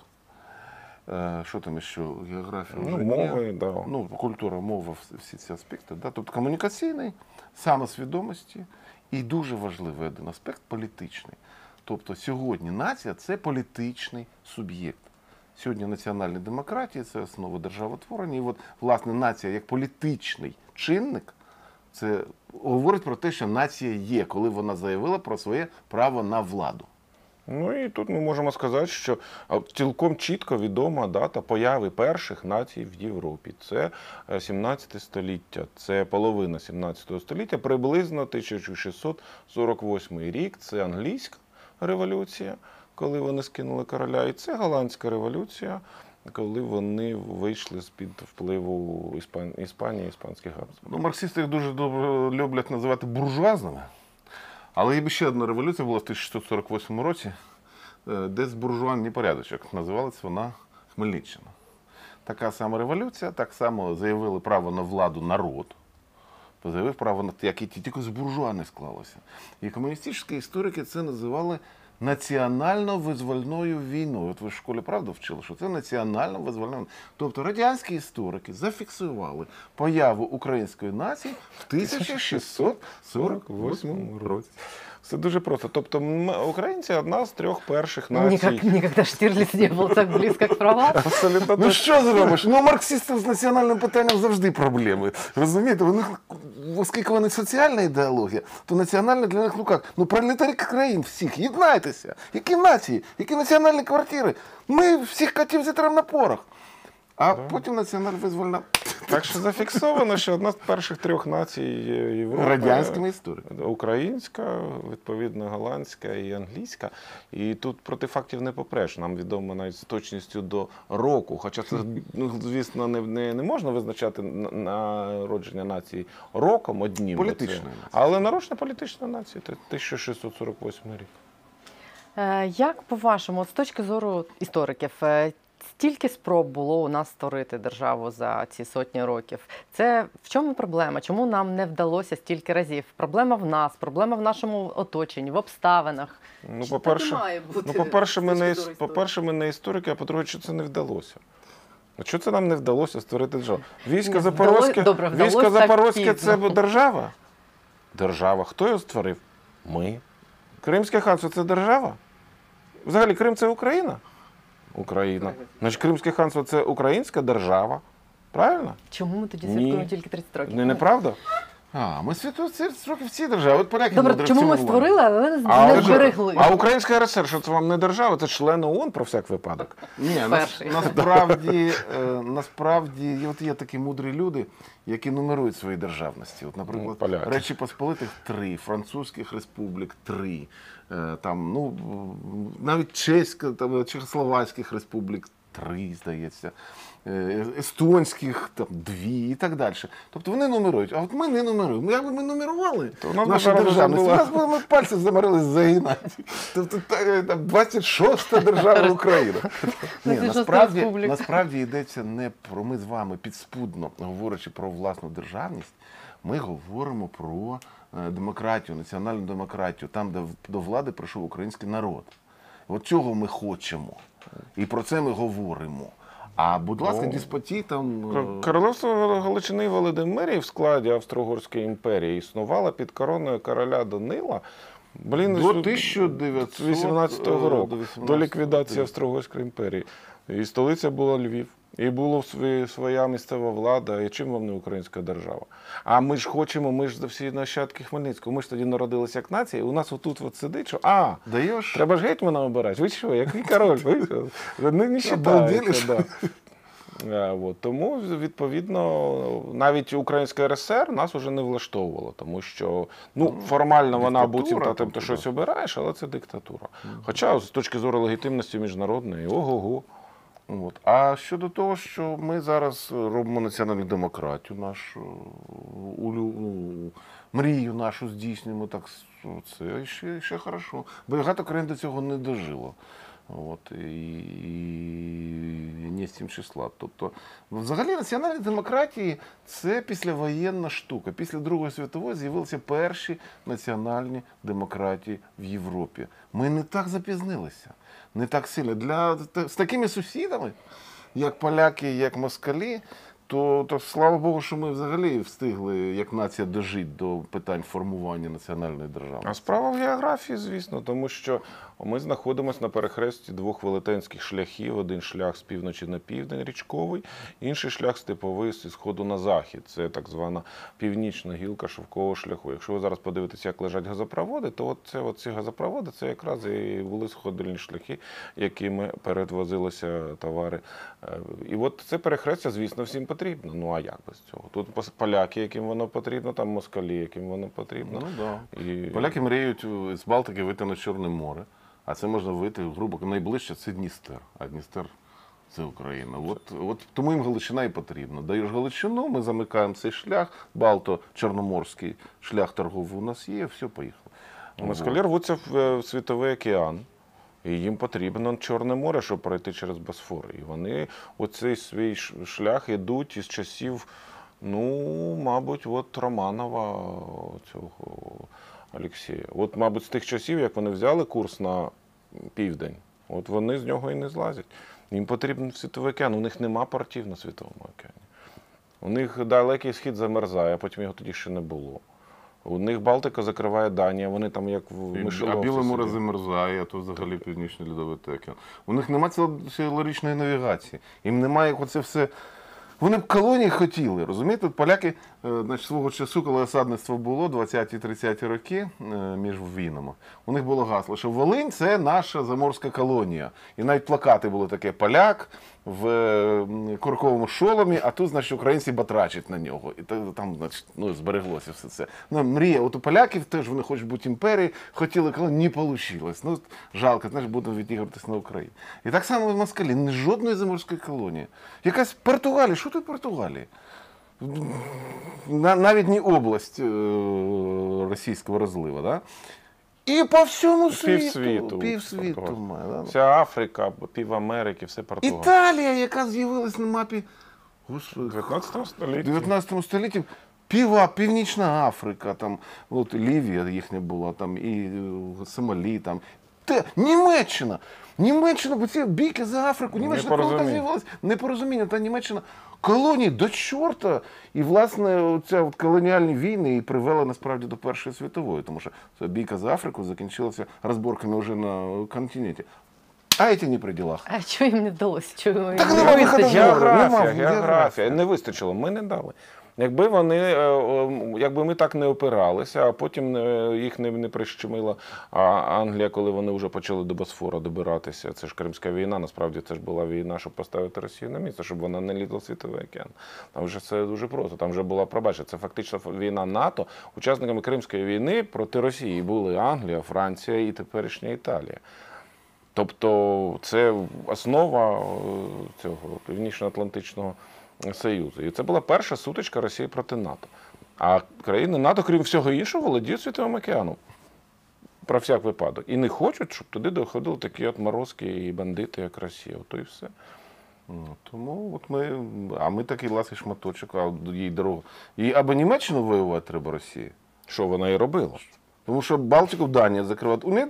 Е, що там ще? Географія Ну, мови, да. Ну, культура, мова, всі ці аспекти. Да? Тобто комунікаційний, самосвідомості і дуже важливий один аспект політичний. Тобто сьогодні нація це політичний суб'єкт. Сьогодні національна демократія це основа державотворення. І от, власне, нація як політичний чинник, це говорить про те, що нація є, коли вона заявила про своє право на владу. Ну і тут ми можемо сказати, що цілком чітко відома дата появи перших націй в Європі. Це е, 17 століття, це половина 17 століття, приблизно 1648 рік. Це англійська революція, коли вони скинули короля, і це голландська революція. Коли вони вийшли з-під впливу Іспан... Іспанії, іспанських Габсбургів. Ну, марксисти їх дуже добре люблять називати буржуазними. Але є ще одна революція була в 1648 році, е, де з буржуанний порядочок. Називалась вона Хмельниччина. Така сама революція, так само заявили право на владу народ. Заявив право на те, яке тільки з буржуа не склалося. І комуністичні історики це називали національно-визвольною війною. От ви в школі правда вчили, що це національно-визвольна війна. Тобто радянські історики зафіксували появу української нації в 1648 році. Все дуже просто. Тобто, м- українці одна з трьох перших націй. Никак, никогда Штирлиц не был так близко к правам. Абсолютно Ну що зробиш? Ну, у марксистів з національним питанням завжди проблеми. Розумієте, у них, оскільки вони соціальна ідеологія, то національне для них, ну як, ну пролетарі країн всіх, єднайтеся. Які нації, які національні квартири. Ми всіх котів зітрем на порох. А потім національна визвольна Так що зафіксовано, що одна з перших трьох націй Європи (laughs) радянськими істориками. Українська, відповідно, голландська і англійська. І тут проти фактів не попреш. Нам відомо навіть з точністю до року. Хоча це, ну, звісно, не, не, не можна визначати народження нації роком однім. Політичною нацією. Але народження політична нація це 1648 рік. Е, Як по-вашому, з точки зору істориків, е, стільки спроб було у нас створити державу за ці сотні років. Це в чому проблема? Чому нам не вдалося стільки разів? Проблема в нас, проблема в нашому оточенні, в обставинах. Ну, по-перше, ну, по-перше, ми не, по-перше, ми не історики, а по-друге, що це не вдалося. А Що це нам не вдалося створити державу? Військо Запорозьке, добре, військо Запорозьке це держава? Держава. Хто його створив? Ми. Кримське ханство це держава? Взагалі Крим це Україна? Україна. Значить, Кримське ханство це українська держава. Правильно? Чому ми тоді Ні. святкуємо тільки 30 років? Не неправда? А, ми святу це років всі держави. От поляки Добре, чому ми створили, але не А, зберегли? а Українська РСР, що це вам не держава, це член ООН про всяк випадок. Ні, нас, Перший. насправді, е, насправді є- от є такі мудрі люди, які нумерують свої державності. От, Ну, наприклад, поляки. Речі Посполитих три, французьких республік три, там, ну, навіть чеська, там, чехословацьких республік три, здається. е, Естонських там дві і так далі. Тобто вони нумерують. А от ми не нумеруємо. Якби ми нумерували То нас би нашу державність, у нас би ми пальці заморились загинати. Тобто там 26-та держава України. Ні, насправді, насправді йдеться не про ми з вами підспудно, говорячи про власну державність, ми говоримо про е, демократію, національну демократію, там, де до влади прийшов український народ. От цього ми хочемо. І про це ми говоримо. А будь ласка, Ну, диспотій там. Е, Королевство Галичини Володимирії в складі Австро-Угорської імперії існувало під короною короля Данила. Блін, До що- 1918 року, до до, 18-го. ліквідації Австро-Угорської імперії. І столиця була Львів. І була своя місцева влада, і чим вам не українська держава? А ми ж хочемо, ми ж всі нащадки Хмельницького. Ми ж тоді народилися як нація, і у нас отут от сидить, що а, Даєш треба ж гетьмана обирати. Ви що, який король? Ви що? Не, не считається, да. Е, от. Тому, відповідно, навіть Українська РСР нас уже не влаштовувала, тому що ну, формально вона буцім та тим ти щось обираєш, але це диктатура. Хоча з точки зору легітимності міжнародної, ого-го. От. А щодо того, що ми зараз робимо національну демократію, нашу улю, ну, мрію нашу здійснюємо, так це ще, ще хорошо. Багато країн до цього не дожило. От, і, і не з цим числа. Тобто, взагалі, національні демократії це післявоєнна штука. Після Другої світової з'явилися перші національні демократії в Європі. Ми не так запізнилися, не так сильно. Для, з такими сусідами, як поляки, як москалі, то, то слава Богу, що ми взагалі встигли як нація дожити до питань формування національної держави. А справа в географії, звісно, тому що ми знаходимося на перехресті двох велетенських шляхів. Один шлях з півночі на південь річковий, інший шлях степовий з сходу на захід. Це так звана північна гілка шовкового шляху. Якщо ви зараз подивитеся, як лежать газопроводи, то от це ці газопроводи це якраз і були сходильні шляхи, якими перевозилися товари. Е, І от це перехрестя, звісно, всім потрібно. Ну а як без цього? Тут поляки, яким воно потрібно, там москалі, яким воно потрібно. Ну, да. І... Поляки мріють е, з Балтики вийти на Чорне море, а це можна вийти, грубо найближче це Дністер. А Дністер це Україна. От, от тому їм Галичина і потрібна. Даєш Галичину, ми замикаємо цей шлях, Балто-Чорноморський шлях торговий у нас є, все, поїхало. Москалі рвуться е, в світовий океан. І їм потрібно Чорне море, щоб пройти через Босфор. І вони оцей свій шлях ідуть із часів, ну, мабуть, от Романова цього Олексія. От, мабуть, з тих часів, як вони взяли курс на південь, от вони з нього і не злазять. Їм потрібен світовий океан. У них нема портів на світовому океані. У них далекий схід замерзає, а потім його тоді ще не було. У них Балтика закриває Данія, вони там як в І- А Біле море сидять. замерзає, а то взагалі північний льодовий океан. У них немає цілорічної навігації. Їм немає як оце все. Вони б колонії хотіли, розумієте? Поляки е, значить, свого часу, коли осадництво було 20-30 роки е, між війнами, у них було гасло, що Волинь це наша заморська колонія. І навіть плакати були таке поляк в курковому шоломі, а тут, значить, українці батрачать на нього. І там, значить, ну, збереглося все це. Ну, мрія, от у поляків теж вони хочуть бути імперією, хотіли колонії, не вийшло. Ну, жалко, знаєш, будемо відігратися на Україні. І так само в Москалі, не жодної заморської колонії. Якась Португалія, що тут Португалія? Навіть не область е, російського розлива, да? І по всьому світу. Півсвіту. Півсвіту має, да? Вся Африка, пів Америки, все Португалія. Італія, яка з'явилась на мапі Господи, 19 столітті. 19 столітті. Піва, Північна Африка, там, от Лівія їхня була, там, і е, Сомалі, там. Те, Німеччина! Німеччина, бо ці бійки за Африку, Німеччина коли з'явилась, непорозуміння, та Німеччина колонії до чорта. І, власне, ця от колоніальні війни і привели насправді до Першої світової, тому що ця бійка за Африку закінчилася розборками вже на континенті. а эти не при делах. А чого їм не вдалося? Чого їм Так не вистачило? Географія, географія. Не вистачило, ми не дали. Якби вони, е, якби ми так не опиралися, а потім е, їх не, не прищемила а Англія, коли вони вже почали до Босфора добиратися. Це ж Кримська війна, насправді це ж була війна, щоб поставити Росію на місце, щоб вона не лізла світовий океан. Там вже все дуже просто. Там вже була пробачте, це фактично війна НАТО. Учасниками Кримської війни проти Росії були Англія, Франція і теперішня Італія. Тобто це основа е, цього Північно-Атлантичного Союзу. І це була перша сутичка Росії проти НАТО. А країни НАТО, крім всього іншого, володіють Світовим океаном. Про всяк випадок. І не хочуть, щоб туди доходили такі от морозки і бандити, як Росія. Ото і все. Ну, тому от ми, а ми такий ласий шматочок, а їй дорога. І або Німеччину воювати треба Росії. Що вона і робила. Тому що Балтику Данія закривати. У них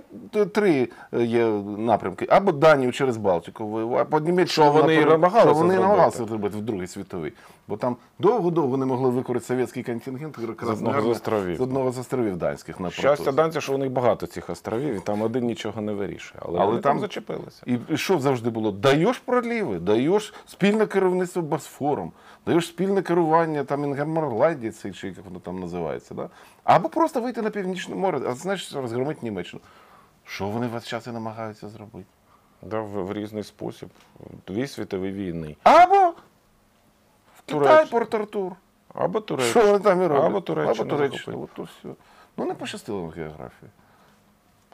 три е, є напрямки. Або Данію через Балтику воювати, або Німеччину. Що вони і намагалися вони зробити. намагалися зробити в Другій світовій. Бо там довго-довго не могли використати совєтський контингент З одного з островів. З одного з островів данських на Щастя данця, що у них багато цих островів, і там один нічого не вирішує. Але, Але вони там зачепилися. І, і що завжди було? Даєш проліви, даєш спільне керівництво Босфором, даєш спільне керування там Інгермарлайді, чи як воно там називається. Да? Або просто вийти на Північне море, а знаєш, розгромити Німеччину. Що вони весь час і намагаються зробити? Да, в, в різний спосіб. Дві світові війни. Або в Китай Туреччина. Порт-Артур. Або Туреччина. Що вони там і роблять? Або Туреччина Або Туреччина. От то все. Ну не пощастило в географії.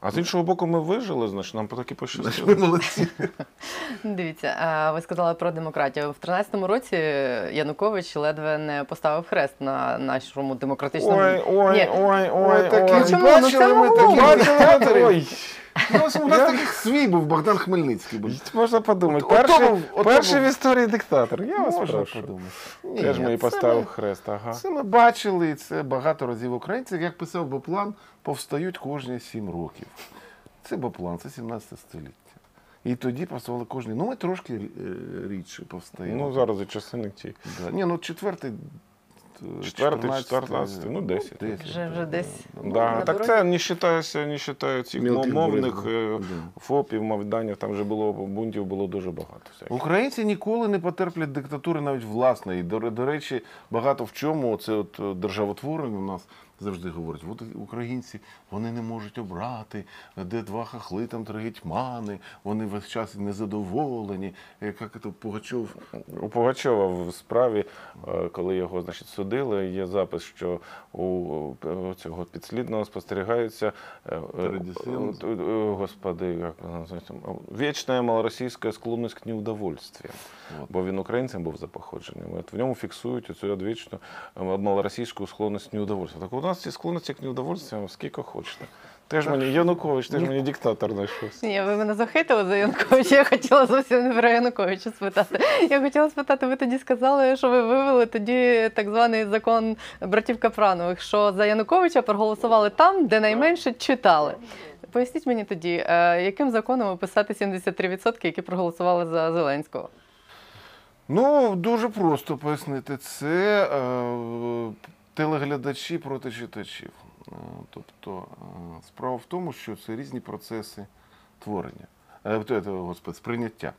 А з іншого боку, ми вижили, значить, нам таки Ми пощастило. молодці. (laughs) Дивіться, а ви сказали про демократію. В 13-му році Янукович ледве не поставив хрест на нашому демократичному. Ой, ой, ой, Ой, ой, такі бачили ми такі у нас таких свій був Богдан Хмельницький. був. Можна подумати. Перший, в історії диктатор. Я вас прошу. Теж Ні, мені поставив хрест. Це ми бачили, це багато разів українці, як писав Боплан, повстають кожні сім років. Це Боплан, це 17 століття. І тоді повставали кожні. Ну, ми трошки е, рідше повстаємо. Ну, зараз і часи не ті. Да. Ні, ну четвертий. е, Четвертий, 14, чотирнадцятий, ну, десять. Вже- вже десь. Ну, Да, так це не вважається, не вважає цих Мілких мовних бурів, е. ФОПів, мавданів, там вже було бунтів було дуже багато. всяких. Українці ніколи не потерплять диктатури навіть власної. До, до речі, багато в чому це от державотворення у нас завжди говорять, от українці вони не можуть обрати, де два хахли, там три гетьмани, вони весь час незадоволені. Як це Пугачов У Пугачова в справі, е, коли його значить, судили, є запис, що у цього підслідного спостерігається е, е, господи, як вічна малоросійська склонність к неудовольствиям. Бо він українцем був за походженням. От в ньому фіксують оцю одвічну малоросійську склонність к неудовольствию. Так у нас ці склонності к неудовольствиям скільки хочете. Теж мені Янукович, теж мені диктатор знайшовся. Ні, ви мене захитили за Януковича. Я хотіла зовсім не про Януковича спитати. Я хотіла спитати, ви тоді сказали, що ви вивели тоді так званий закон братів Капранових, що за Януковича проголосували там, де найменше читали. Поясніть мені тоді, е, яким законом описати 73%, які проголосували за Зеленського? Ну, дуже просто пояснити. Це е, телеглядачі проти читачів. Е, тобто е, справа в тому, що це різні процеси творення. Е, господи, сприйняття.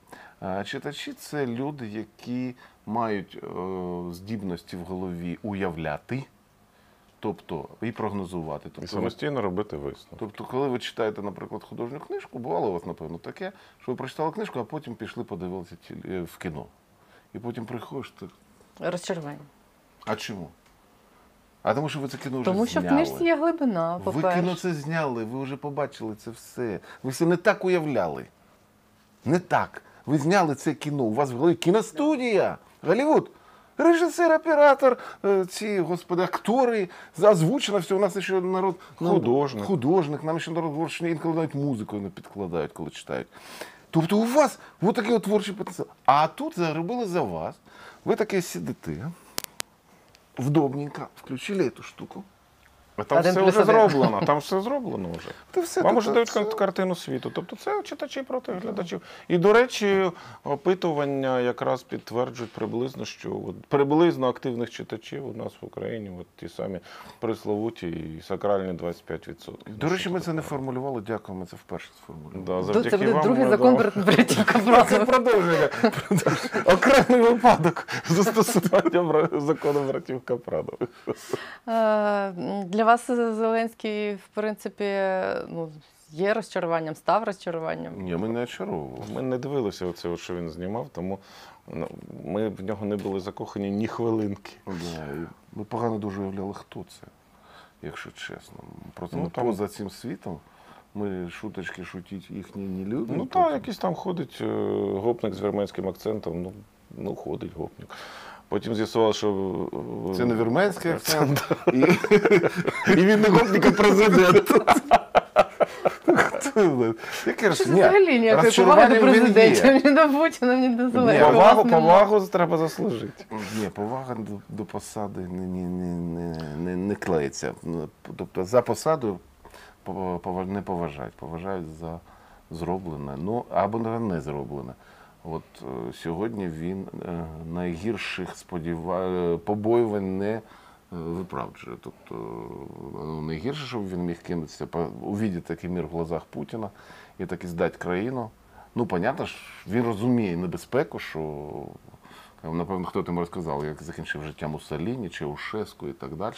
Читачі це люди, які мають здібності в голові уявляти, тобто і прогнозувати. І Тобто, самостійно робити висновки. Тобто, коли ви читаєте, наприклад, художню книжку, бувало у вас, напевно, таке, що ви прочитали книжку, а потім пішли подивилися е, в кіно. І потім приходиш, так, Розчарування. а чому? А тому що ви це кіно вже Тому що в зняли. книжці є глибина, Ви по-перше. кіно це зняли, ви вже побачили це все. Ви все не так уявляли. Не так. Ви зняли це кіно. У вас в голові кіностудія. Голлівуд. Режисер, оператор, е, ці, господи, актори, озвучено все. У нас ще народ ну, Художник. Художник, нам ще народ що інколи навіть музику не підкладають, коли читають. Тобто у вас от такий от творчий потенціал. А тут заробили за вас. Ви таке сидите, вдобненько, включили эту штуку. А Там Один все плюс вже один. зроблено, там (laughs) все зроблено вже. Та все Вам тут- уже дають кар- картину світу. Тобто це читачі проти глядачів. І, до речі, опитування якраз підтверджують приблизно, що от, приблизно активних читачів у нас в Україні, от ті самі присловуті і сакральні 25%. До речі, ми це не формулювали, дякую, ми це вперше сформулювали. Да, Це буде вам другий ми, закон да. братів (laughs) Це продовження. (laughs) Окремий випадок застосування закону братів Капрадових. Е, Для вас Зеленський, в принципі, ну, є розчаруванням, став розчаруванням. Ні, ми не очаровували. Ми не дивилися оце, що він знімав, тому ну, ми в нього не були закохані ні хвилинки. Да, і ми погано дуже уявляли, хто це, якщо чесно. Просто Ну, там- поза цим світом ми шуточки шутіть їхні не любимо. Ну так, якийсь там ходить е, гопник з вірменським акцентом. Ну, ну ходить гопник. Потім з'ясувалося, що е, Це не вірменський акцент. (laughs) І, і він не гопник, президент. (laughs) Це ні, взагалі ніякої поваги до президентів, ні до Путіна, ні до Зеленського. Повагу, У вас нема. повагу треба заслужити. Ні, повага до, до посади не, не, не, не, не, не клеїться. Ну, Тобто за посаду не поважають, поважають за зроблене, ну або не зроблене. От е, сьогодні він е, найгірших сподіва... е, побоювань не виправджує. Тобто ну, найгірше, щоб він міг кинутися, увидіти такий мір в глазах Путіна і таки здати країну. Ну, понятно ж, він розуміє небезпеку, що Напевно, хто тому розказав, як закінчив життя Муссоліні, Чаушеску і так далі.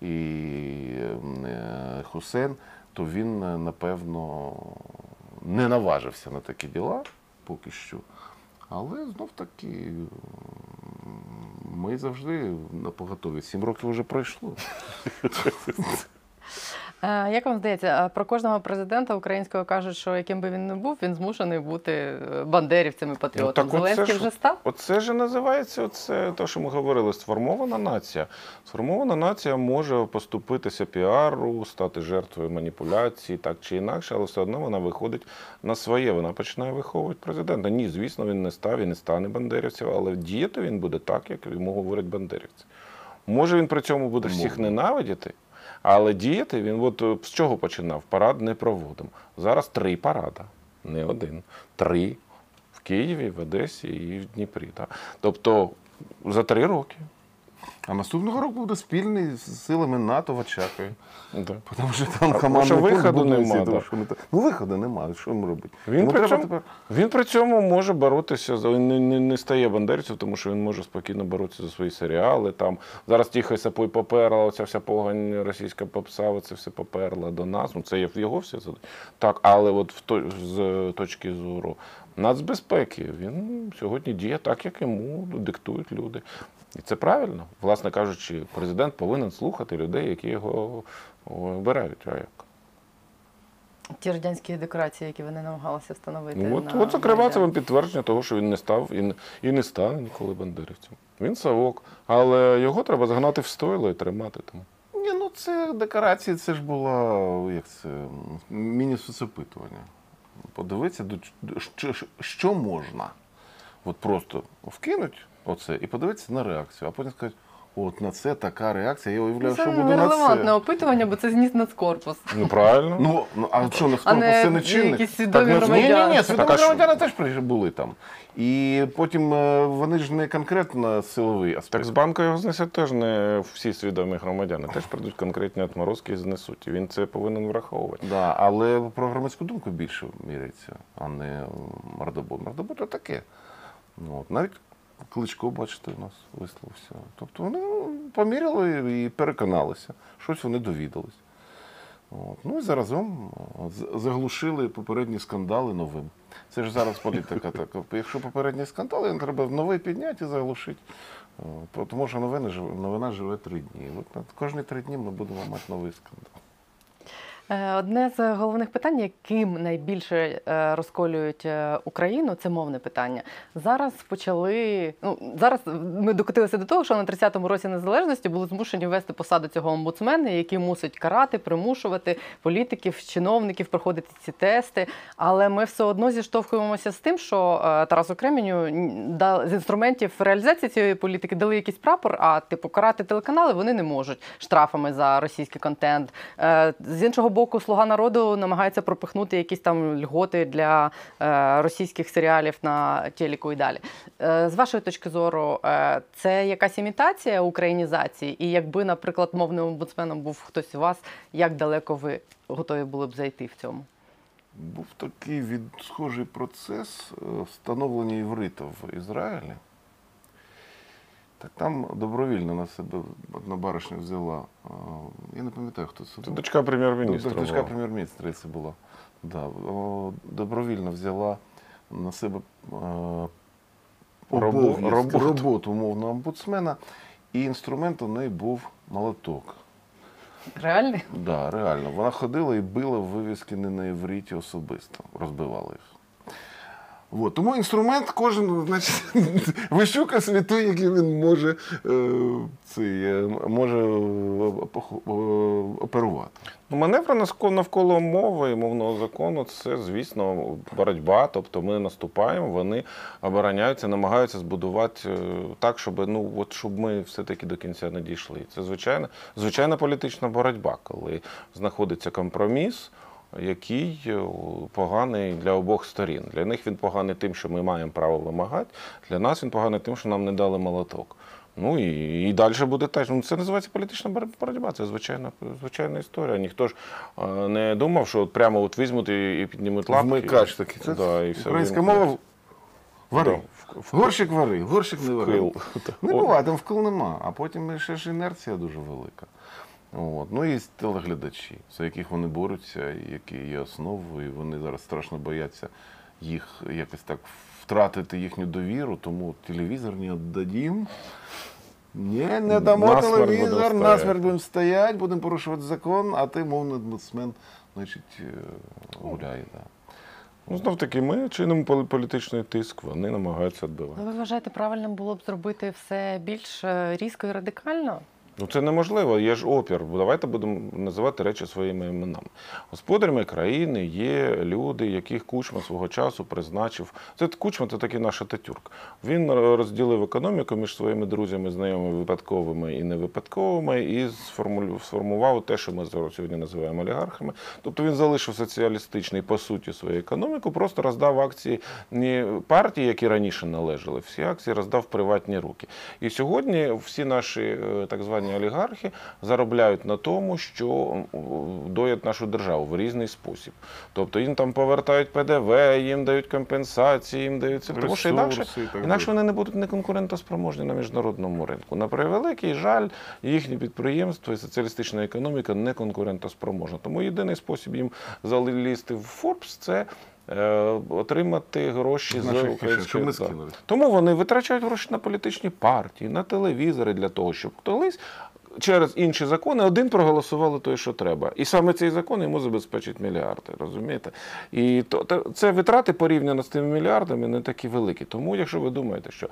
І Хусейн, то він, напевно, не наважився на такі діла поки що. Але знов таки ми завжди на поготові. Сім років вже пройшло. (laughs) Е, Як вам здається, е, про кожного президента українського кажуть, що яким би він не був, він змушений бути е, бандерівцем і патріотом. Ну, так оце Зеленський ж- вже став? Оце ж називається оце, те, що ми говорили, сформована нація. Сформована нація може поступитися піару, стати жертвою маніпуляцій, так чи інакше, але все одно вона виходить на своє. Вона починає виховувати президента. Ні, звісно, він не став і не стане бандерівцем, але діяти він буде так, як йому говорять бандерівці. Може, він при цьому буде всіх ненавидіти, але діяти він от е, з чого починав? Парад не проводимо. Зараз три парада, не один. Три в Києві, в Одесі і в Дніпрі. Так. Тобто за три роки. А наступного року буде спільний з силами НАТО в Очакові. Да. Тому що там команда виходу нема, да. Ну, виходу немає. Що йому робити? Він Йому при, треба цьому, тепер він при цьому може боротися за він не, не, не стає бандерівцем, тому що він може спокійно боротися за свої серіали. Там зараз тихо сапой поперла, оця вся погань російська попса, це все поперла до нас. Ну це є в його все зад- так. Але от в то, з точки зору нацбезпеки він сьогодні діє так, як йому диктують люди. І це правильно. Власне кажучи, президент повинен слухати людей, які його обирають. А як? Ті радянські декорації, які вони намагалися встановити. Ну, от, на от зокрема, це вам підтвердження того, що він не став і не, і не стане ніколи бандерівцем. Він совок, але його треба загнати в стойло і тримати там. Ні, ну це декорації, це ж було як це міні-соцопитування. Подивитися, що можна. От просто вкинуть оце і подивитися на реакцію, а потім сказати, от на це така реакція. Я уявляю, Ну, що Це буде на нерелевантне це. опитування, бо це зніс нацкорпус. Ну правильно. Ну, ну а що, А це не чинник? якісь свідомі Так, громадяни. Ні, ні, ні, свідомі Так, громадяни теж були там. І потім е, вони ж не конкретно силовий аспект. так з банку його знесуть теж не всі свідомі громадяни, теж прийдуть конкретні отморозки і знесуть. І він це повинен враховувати. Да, але про громадську думку більше міряється, а не мордобой. Мордобой то таке. Ну, от, навіть Кличко, бачите, у нас висловився. Тобто вони поміряли і переконалися, щось вони довідались. От. Ну і заразом заглушили попередні скандали новим. Це ж зараз політика (laughs) така. Якщо попередні скандали, треба новий підняти і заглушити. Тому що новина живе, новина живе три дні. От кожні три дні ми будемо мати новий скандал. Е, Одне з головних питань, яким найбільше е, розколюють е, Україну, це мовне питання. Зараз почали. Ну зараз ми докотилися до того, що на 30-му році незалежності були змушені ввести посаду цього омбудсмена, який мусить карати, примушувати політиків, чиновників проходити ці тести. Але ми все одно зіштовхуємося з тим, що Тарасу Кременю з інструментів реалізації цієї політики дали якийсь прапор, а типу карати телеканали вони не можуть штрафами за російський контент. З іншого боку, слуга народу намагається пропихнути якісь там льготи для е, російських серіалів на телеку і далі. Е, З вашої точки зору, е, це якась імітація українізації? І якби, наприклад, мовним омбудсменом був хтось у вас, як далеко ви готові були б зайти в цьому? Був такий від, схожий процес встановлення єврита в Ізраїлі. Так там добровільно на себе одна баришня взяла. Я не пам'ятаю, хто це був. дочка прем'єр-міністра. Дочка прем'єр-міністра це була. Да. Добровільно взяла на себе роботу. роботу мовного омбудсмена, і інструмент у неї був молоток. Реальний? Да, реально. Вона ходила і била вивіски не на івриті особисто, розбивала їх. От. Тому інструмент кожен, значить, (laughs) вищука світу, який він може, е, цей, е, може е, оперувати. Ну, маневри навколо мови і мовного закону це, звісно, боротьба. Тобто ми наступаємо, вони обороняються, намагаються збудувати так, щоб, ну, от, щоб ми все-таки до кінця не дійшли. Це звичайна, звичайна політична боротьба, коли знаходиться компроміс. Який е, поганий для обох сторін. Для них він поганий тим, що ми маємо право вимагати. Для нас він поганий тим, що нам не дали молоток. Ну і, і далі буде теж. Ну, це називається політична бор- боротьба. Це звичайна, звичайна історія. Ніхто ж е, не думав, що от прямо от візьмуть і, і піднімуть лапки. Вмикач такий. Це да, і все українська мова вари. Да, в- в- Горщик вари, горщик не вари. Не буває, там вкил нема. А потім ще ж інерція дуже велика. От. Ну і телеглядачі, за яких вони борються, які є основою, і вони зараз страшно бояться їх якось так втратити їхню довіру, тому телевізор не віддадім. Ні, не дамо Насмерть телевізор, насмерть будемо стояти, будемо порушувати закон, а ти, мовний омбудсмен, значить, е, гуляє. Да. Ну, знов таки, ми чинимо пол- політичний тиск, вони намагаються відбивати. Ви вважаєте, правильним було б зробити все більш е, різко і радикально? Ну це неможливо, є ж опір. Давайте будемо називати речі своїми іменами. Господарями країни є люди, яких Кучма свого часу призначив. Це Кучма це такий наш Ататюрк. Він е, розділив економіку між своїми друзями, знайомими випадковими і невипадковими, і сформував те, що ми сьогодні називаємо олігархами. Тобто він залишив соціалістичний по суті свою економіку, просто роздав акції не партії, які раніше належали, всі акції роздав приватні руки. І сьогодні всі наші е, так звані олігархи заробляють на тому, що доять нашу державу в різний спосіб. Тобто їм там повертають ПДВ, їм дають компенсації, їм дають це. Тому що інакше, інакше вони не будуть неконкурентоспроможні на міжнародному ринку. На превеликий жаль, їхні підприємства і соціалістична економіка не конкурентоспроможна. Тому єдиний спосіб їм залізти в Forbes – це отримати гроші З української да. Тому вони витрачають гроші на політичні партії, на телевізори для того, щоб колись через інші закони один проголосували той, що треба. І саме цей закон йому забезпечить мільярди, розумієте? І то- це витрати порівняно з тими мільярдами не такі великі. Тому, якщо ви думаєте, що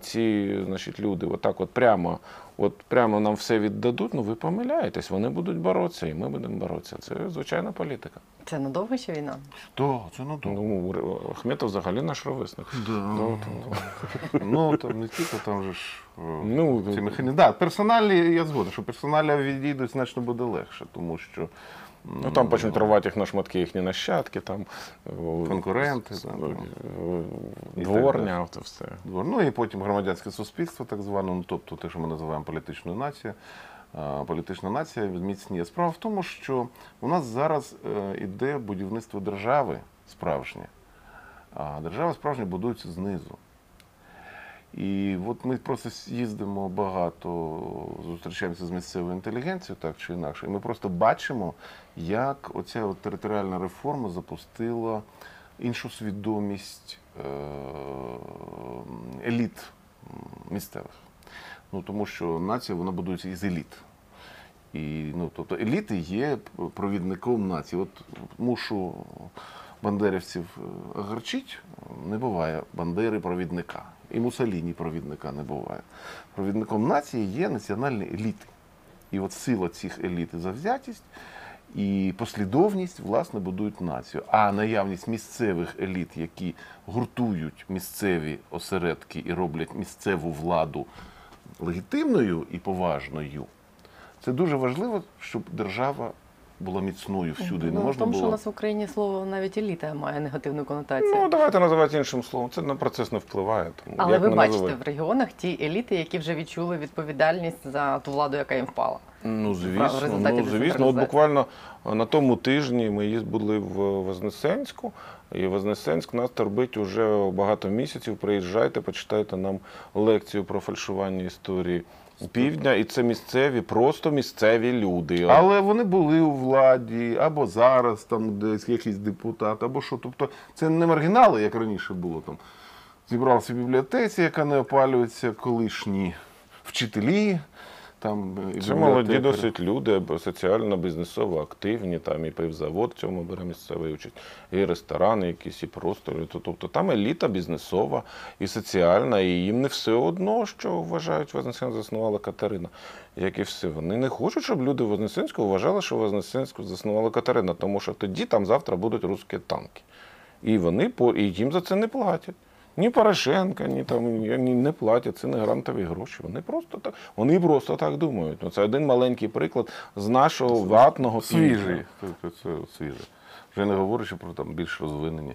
ці значить, люди отак от прямо, от прямо нам все віддадуть, ну ви помиляєтесь, вони будуть боротися, і ми будемо боротися. Це звичайна політика. Це надовго ще війна? То, це надовго. Ну, Ахметов взагалі наш ровесник. Ну, то- Ну, там не тільки, там же ж е, Ну, ці механізми. Да, персоналі, я згоден, що персоналі відійдуть значно буде легше, тому що Ну там почнуть рвати їх на шматки їхні нащадки, там Конкуренти, с- да, о, там. І так дворня, це все. Двор. Ну і потім громадянське суспільство, так зване, ну, тобто те, що ми називаємо політичною нацією. Політична нація міцніє. Справа в тому, що у нас зараз е, іде будівництво держави справжнє, а держава справжня будується знизу. І от ми просто їздимо багато, зустрічаємося з місцевою інтелігенцією, так чи інакше. І ми просто бачимо, як оця от територіальна реформа запустила іншу свідомість е, еліт місцевих. Ну, тому що нація вона будується із еліт. І, ну, тобто еліти є провідником нації. От мушу бандерівців е, огорчить, не буває бандери провідника. І Мусоліні провідника не буває. Провідником нації є національні еліти. І от сила цих еліт і завзятість і послідовність власне будують націю. А наявність місцевих еліт, які гуртують місцеві осередки і роблять місцеву владу легітимною і поважною, це дуже важливо, щоб держава була міцною всюди. Не Ну, в можна тому, що у нас в Україні слово навіть еліта має негативну конотацію. Ну, давайте називати іншим словом. Це на процес не впливає. Тому Але як ви бачите називай. в регіонах ті еліти, які вже відчули відповідальність за ту владу, яка їм впала. Ну, звісно, результаті ну, звісно. От буквально на тому тижні ми були в Вознесенську, і Вознесенськ нас торбить уже багато місяців. Приїжджайте, почитайте нам лекцію про фальшування історії півдня. І це місцеві, просто місцеві люди. Але вони були у владі, або зараз там десь якийсь депутат, або що. Тобто це не маргінали, як раніше було там. Зібрався в бібліотеці, яка не опалюється, колишні вчителі. Там, Це молоді досить люди, або соціально бізнесово активні, там і пивзавод в цьому бере місцевий участь, і ресторани, якісь, і простори. Тобто там еліта бізнесова і соціальна, і їм не все одно, що вважають Вознесенськ заснувала Катерина. Як і все. Вони не хочуть, щоб люди Вознесенську вважали, що Вознесенську заснувала Катерина, тому що тоді там завтра будуть русські танки. І вони і їм за це не платять. Ні Порошенка, ні там ні, не платять, це не грантові гроші. Вони просто так, вони просто так думають. Ну, це один маленький приклад з нашого ватного Свіжий. Тобто це свіжий. Вже не говорячи про там більш розвинені.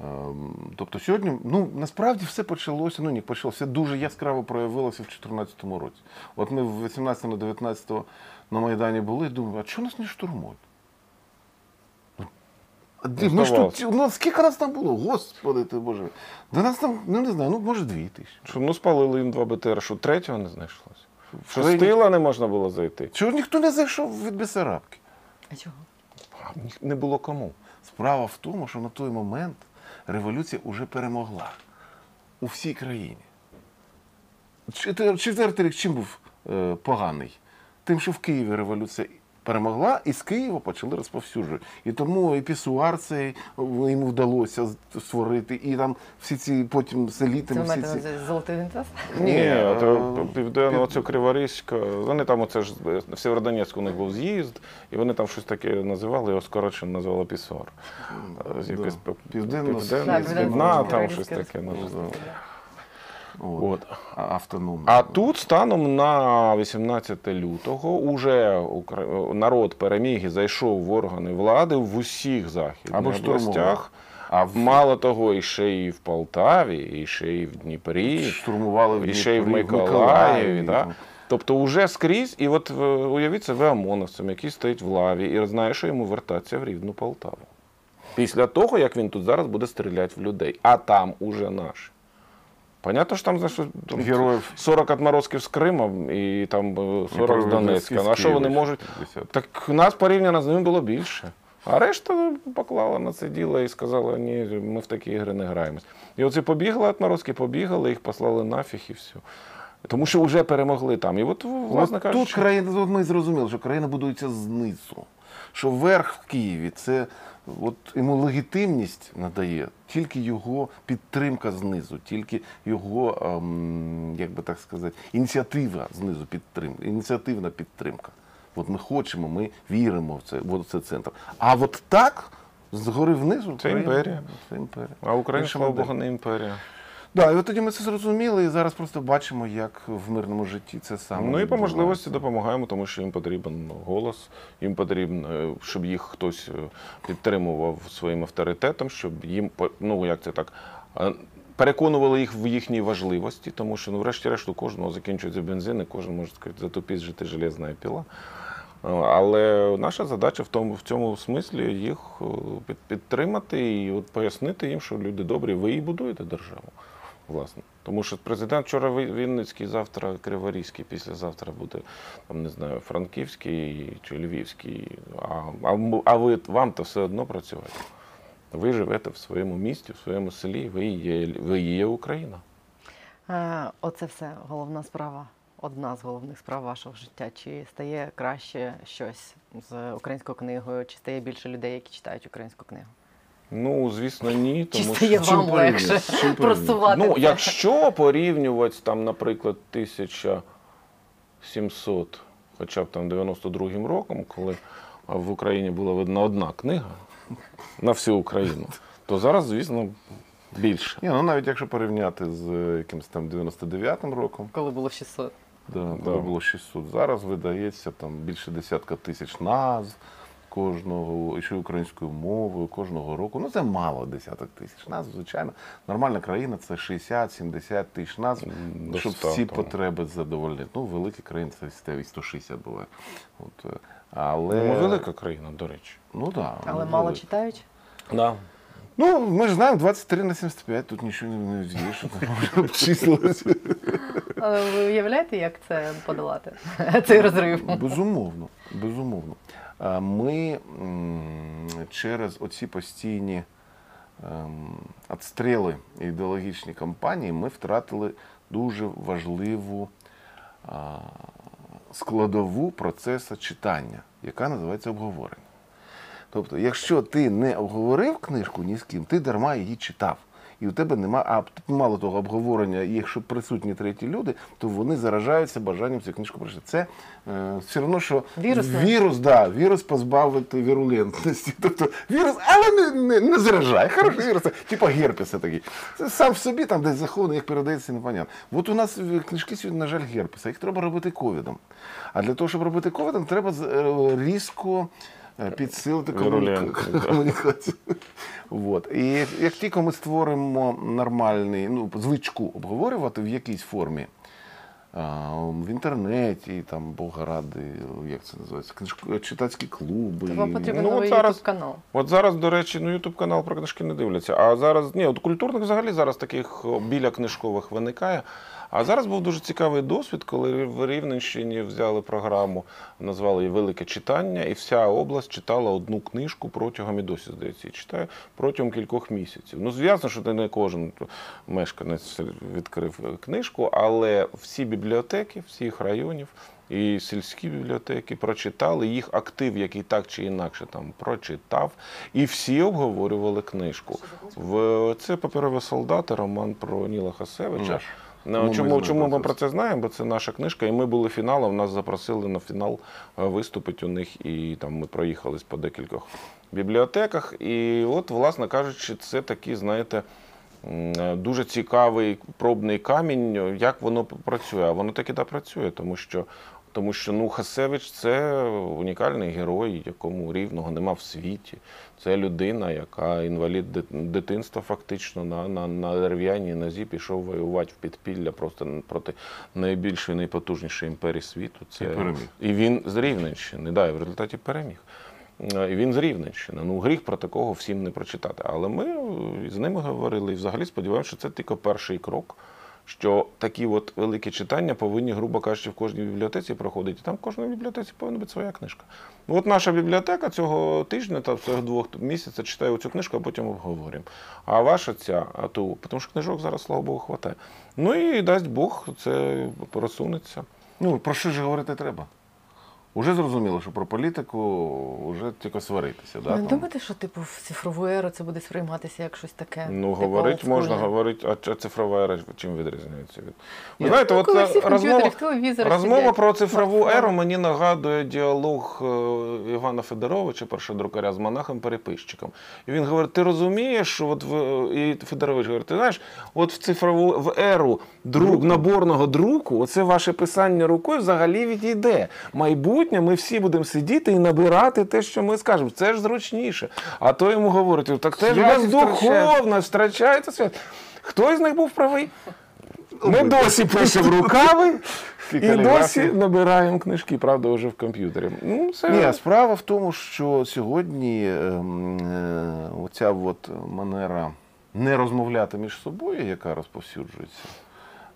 Ем, Тобто сьогодні, ну насправді все почалося, ну ні, почалося, все дуже яскраво проявилося в 2014 році. От ми в 18 на 19 на Майдані були і думали, а чого нас не штурмують? Ми ж тут, ну скільки нас там було? Господи ти Боже. Да нас там, ну не знаю, ну може дві тисячі. Що ну спалили їм два БТР, що третього не знайшлося. Що з тила не можна було зайти. Чого ніхто не зайшов від Бесарабки? А чого? А ні- не було кому. Справа в тому, що на той момент революція вже перемогла у всій країні. Четвер- Четвертий рік чим був е, поганий? Тим, що в Києві революція перемогла, і з Києва почали розповсюджувати. І тому і пісуар цей е, йому вдалося створити, і там всі ці потім з Це Всі на ці... золотий вінцес? Ні, е, то південно під- оцю Криворізька, вони там оце ж в Сєвєродонецьку у них був з'їзд, і вони там щось таке називали, його скоротше називали пісуар. да. Якось по- Південно- південно, південно- Дніпра, там щось таке. називали. От. От. А- Автономно. А тут станом на 18 лютого уже народ переміг і зайшов в органи влади в усіх західних Або областях. А в- Мало того, і ще і в Полтаві, і ще і в Дніпрі, штурмували в і ще і в Дніпрі, в Миколаєві. Да? Тобто вже скрізь, і от е, уявіть себе ОМОНовцем, який стоїть в лаві і знає, що йому вертатися в рідну Полтаву. Після того, як він тут зараз буде стріляти в людей, а там уже наші. Понятно, що там за що там Героїв 40 отморозків з Кримом і там е, 40 з Донецька. Ну, а що вони можуть? 50. Так нас порівняно з ними було більше. А решта поклала на це діло і сказала, ні, ми в такі ігри не граємось. І оці побігли отморозки, побігали, їх послали нафіг і все. Тому що вже перемогли там. І от, власне кажучи, тут країна, ми зрозуміли, що країна будується знизу. Що верх в Києві це от йому легітимність надає тільки його підтримка знизу, тільки його, ем, як би так сказати, ініціатива знизу підтримка, ініціативна підтримка. От ми хочемо, ми віримо в це, в це центр. А от так, згори внизу, Це імперія. Це імперія. а Україна, слава. Богу, не імперія. Да, і от тоді ми це зрозуміли, і зараз просто бачимо, як в мирному житті це саме. Ну і по можливості допомагаємо, тому що їм потрібен голос, їм потрібно, е, щоб їх хтось е, підтримував своїм авторитетом, щоб їм ну як це так. е, Переконували їх в їхній важливості, тому що ну, врешті-решт у кожного закінчується бензин, і кожен може сказати, затупіть жити железна піла. Але наша задача в тому в цьому смислі їх підтримати і от пояснити їм, що люди добрі, ви і будуєте державу. Власне. Тому що президент вчора Вінницький, завтра Криворізький, післязавтра буде там, не знаю, Франківський чи Львівський. А, а, а ви вам то все одно працювати. Ви живете в своєму місті, в своєму селі, ви є, ви є Україна. Е, Оце все головна справа одна з головних справ вашого життя? Чи стає краще щось з українською книгою? Чи стає більше людей, які читають українську книгу? Ну, звісно, ні. Чи (laughs) Тому стає що... вам легше чим просувати? Ну, це? якщо порівнювати там, наприклад, 1700, хоча б там 92-м роком, коли в Україні була видна одна книга на всю Україну, то зараз, звісно, більше. Ні, ну навіть якщо порівняти з е, якимось там 99-м роком, коли було 600. да, Да. коли було 600, зараз видається там більше десятка тисяч назв кожного, ще українською мовою кожного року. Ну це мало десяток тисяч назв, звичайно. Нормальна країна це 60-70 тисяч назв, До щоб 100, всі там. потреби задовольнити. Ну, великі країни це 160 буває. От, е, але... Ми велика країна, до речі. Ну, да, Але ми мало велика. читають? Да. Ну, ми ж знаємо 23 на 75, тут нічого не вдієш, що обчислилося. Але ви уявляєте, як це подолати? (laughs) Цей розрив? Безумовно, безумовно. А Ми через оці постійні ем, отстріли ідеологічні кампанії ми втратили дуже важливу складову процесу читання, яка називається обговорення. Тобто, якщо ти не обговорив книжку ні з ким, ти дарма її читав. І у тебе немає, а мало того, обговорення, і якщо присутні треті люди, то вони заражаються бажанням цю книжку прочитати. Це е, все одно, що Вірусне. вірус, да, вірус позбавити вірулентності. (laughs) Тобто вірус, але не, не, не заражає. Хороший вірус, типу герпеса такий. Це сам в собі там десь захований, як передається, непонятно. От у нас е, книжки сьогодні, на жаль, герпеса. Їх треба робити ковідом. А для того, щоб робити ковідом, треба е, різко підсилити Вірулентно, (laughs) комунікацію. Вот. І як тільки ми створимо нормальний ну, звичку обговорювати в якійсь формі, а, в інтернеті, там Бога ради, як це називається, книжко- читацькі клуби. Вам потрібен Ну, от новий зараз- канал. От зараз, до речі, ну Ютуб канал про книжки не дивляться. А зараз ні, от культурних взагалі зараз таких біля книжкових виникає. А зараз був дуже цікавий досвід, коли в Рівненщині взяли програму, назвали її Велике читання, і вся область читала одну книжку протягом і досі, здається, читає протягом кількох місяців. Ну, зв'язано, що не кожен мешканець відкрив книжку, але всі бібліотеки, всіх районів. І сільські бібліотеки прочитали їх актив, який так чи інакше там прочитав, і всі обговорювали книжку. В це паперові солдати, роман про Ніла Хасевича. Ну, чому, чому ми про це. знаємо? Бо це наша книжка, і ми були фіналом. Нас запросили на фінал е, виступити у них, і там ми проїхались по декількох бібліотеках. І от, власне кажучи, це такі, знаєте. е, Дуже цікавий пробний камінь, як воно працює. А воно таки да працює, тому що, тому що ну, Хасевич це унікальний герой, якому рівного нема в світі. Це людина, яка інвалід дитинства фактично на, на, на дерев'яній нозі пішов воювати в підпілля просто проти найбільшої, найпотужнішої імперії світу. Це... І переміг. І він з Рівненщини, да, і в результаті переміг. Е, І він з Рівненщини. Ну, гріх про такого всім не прочитати. Але ми е, з ними говорили і взагалі сподіваємося, що це тільки перший крок. Що такі от великі читання повинні, грубо кажучи, в кожній бібліотеці проходити. Там в кожній бібліотеці повинна бути своя книжка. Ну, От наша бібліотека цього тижня та цього двох місяців читає цю книжку, а потім обговорюємо. А ваша ця, а ту, тому що книжок зараз, слава Богу, хватає. Ну і дасть Бог, це просунеться. Ну, про що ж говорити треба? Уже зрозуміло, що про політику вже тільки сваритися. Да, Ви там. думаєте, що типу в цифрову еру це буде сприйматися як щось таке? Ну, типу, говорить можна, говорити, а цифрова ера чим відрізняється від. Ви знаєте, Ну, от розмова, розмова про цифрову еру мені нагадує діалог е, Івана Федоровича, першого друкаря з монахом-переписчиком. І він говорить: ти розумієш, що от в і Федорович говорить, ти знаєш, от в цифрову в еру друк, наборного друку, оце ваше писання рукою взагалі відійде. Майбутнє ми всі будемо сидіти і набирати те, що ми скажемо. Це ж зручніше. А то йому говорить, так це ж бездуховно, втрачається свят. Хто із них був правий? Ми досі пишемо рукави (laughs) І і досі набираємо книжки, правда, вже в комп'ютері. Ну, це... Ні, справа в тому, що сьогодні ем, е, оця от манера не розмовляти між собою, яка розповсюджується,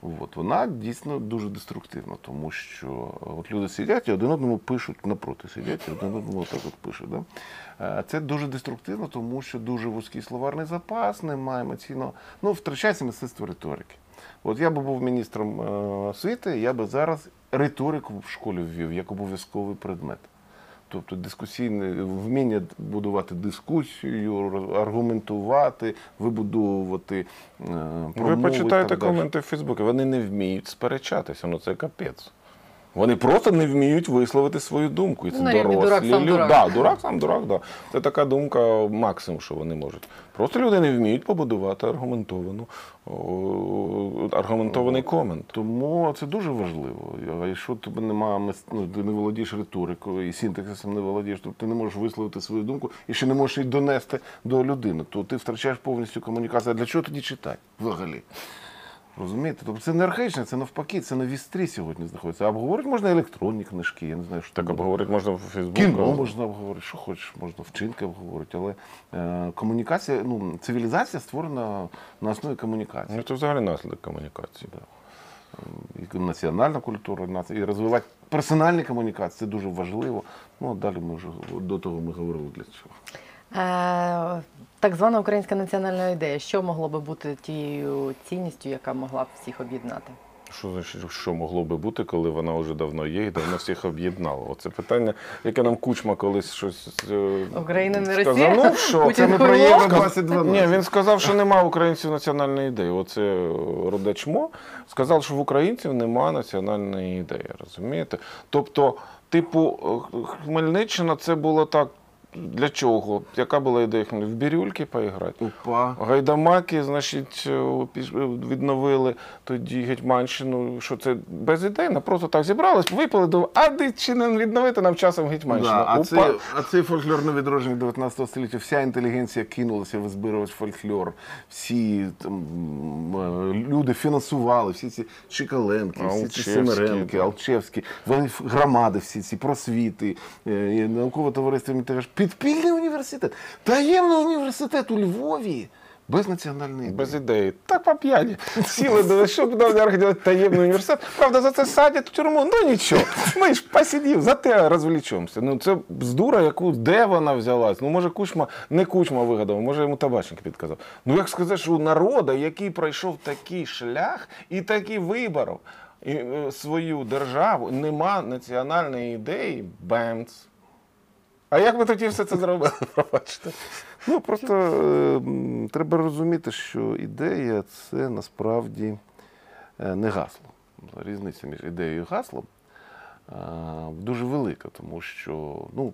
От, вона дійсно дуже деструктивна, тому що от люди сидять і один одному пишуть напроти, сидять і один одному так от пишуть. Да? Е, Це дуже деструктивно, тому що дуже вузький словарний запас, немає емоційного. Ну, втрачається мистецтво риторики. От я би був міністром е, освіти, я би зараз риторику в школі ввів як обов'язковий предмет. Тобто дискусійне вміння будувати дискусію, аргументувати, вибудовувати е, Ви почитаєте коменти в Фейсбуці, вони не вміють сперечатися, ну це капець. Вони просто не вміють висловити свою думку. І це Ну, дорослі дурак сам люди. дурак. Да, дурак сам дурак, да. Це така думка максимум, що вони можуть. Просто люди не вміють побудувати аргументовану, аргументований комент. Тому це дуже важливо. А якщо тебе немає, ну, ти не володієш риторикою і синтаксисом не володієш, тобто ти не можеш висловити свою думку і ще не можеш її донести до людини, то ти втрачаєш повністю комунікацію. А для чого тоді читати взагалі? Розумієте? Тобто це не архаїчне, це навпаки, це на вістрі сьогодні знаходиться. А обговорити можна електронні книжки, я не знаю, що Так буде. обговорити можна в Фейсбуці. Кіно можна обговорити, що хочеш, можна вчинки обговорити, але е, комунікація, ну, цивілізація створена на основі комунікації. Ну, це взагалі наслідок комунікації. і національна культура, і розвивати персональні комунікації. Це дуже важливо. Ну, а далі ми вже до того ми говорили для чого. Так звана українська національна ідея. Що могло би бути тією цінністю, яка могла б всіх об'єднати? Що значить, що могло би бути, коли вона вже давно є і давно всіх об'єднала? Оце питання, яке нам Кучма колись щось е, Україна не сказав. Росія? Ну, що? Путін Це ми про? Євро 2012. Ні, він сказав, що нема українців національної ідеї. Оце е, Родачмо сказав, що в українців нема національної ідеї. Розумієте? Тобто, типу, е, Хмельниччина це було так. Для чого? Яка була ідея? В бірюльки поіграти? Упа. Гайдамаки, значить, е, відновили тоді Гетьманщину. Що це без ідей, на просто так зібрались, випали до а де чи не відновити нам часом Гетьманщину? Да, а, це, а цей фольклорне відродження 19 століття, вся інтелігенція кинулася визбирувати фольклор. Всі там, е, люди фінансували, всі ці Чикаленки, всі ці Семеренки. Алчевські, громади, всі ці просвіти, е, наукове товариство «Мітеж». Підпільний університет, таємний університет у Львові. Без національної ідеї. Без ідеї. Так по п'яні. Сіли до нам організувати таємний університет. Правда, за це садять в тюрму. Ну нічого. Ми ж посидів, зате розвлічемося. Ну це бздура, яку де вона взялась. Ну може кучма, не кучма вигадав, може йому табачник підказав. Ну як сказати, що у народу, який пройшов такий шлях і такий виборов і, е, свою державу, нема національної ідеї, бемц. А як ми тоді все це зробили? (laughs) Пробачте. Ну просто е, треба розуміти, що ідея це насправді е, не гасло. Різниця між ідеєю і гаслом е, дуже велика, тому що, ну,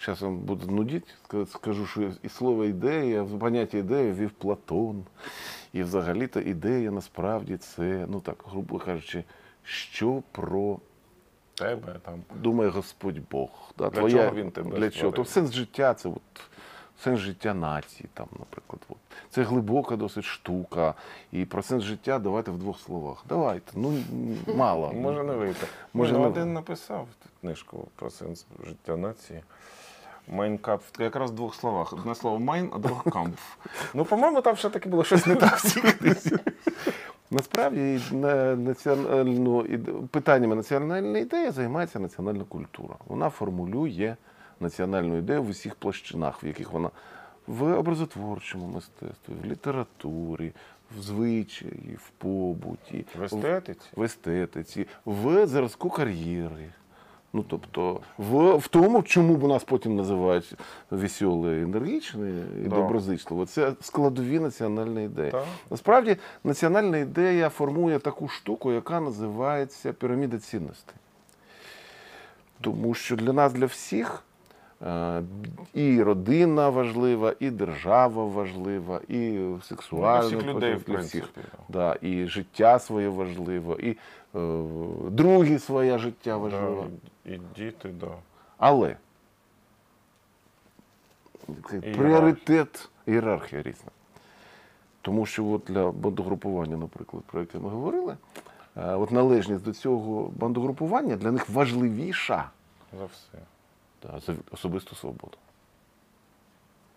зараз вам буду нудити, ска- скажу, що і слово ідея, в поняття ідея ввів Платон. І взагалі-то ідея насправді це, ну так, грубо кажучи, що про Тебе там. думає Господь Бог. Да, Для чого він тебе Для чого? То сенс життя це от, сенс життя нації, там, наприклад. От. Це глибока досить штука. І про сенс життя давайте в двох словах. Давайте. Ну, мало. (laughs) Може не вийти. Може, Може, не один написав книжку про сенс життя нації. Mein Kampf. Якраз в двох словах. Одне слово mein, а друге Kampf. Ну, по-моєму, там все-таки було щось не так. (laughs) Насправді на- національну питаннями національної ідеї займається національна культура. Вона формулює національну ідею в усіх площинах, в яких вона в образотворчому мистецтві, в літературі, в звичаї, в побуті, В естетиці. в естетиці, в зразку кар'єри. Ну, тобто, в, в тому, чому б нас потім називають веселе, енергічне і Да. доброзичливо, це складові національної ідеї. Да. Насправді, національна ідея формує таку штуку, яка називається піраміда цінностей. Тому що для нас, для всіх, і родина важлива, і держава важлива, і сексуальна Ну, людей, в для всіх. Да, і життя своє важливо, і е, другі своє життя важливо. Да, і діти, да. Але Ієрархія. пріоритет ієрархія різна. Тому що от для бандогрупування, наприклад, про яке ми говорили, е, от належність до цього бандогрупування для них важливіша За все. Да, за особисту свободу.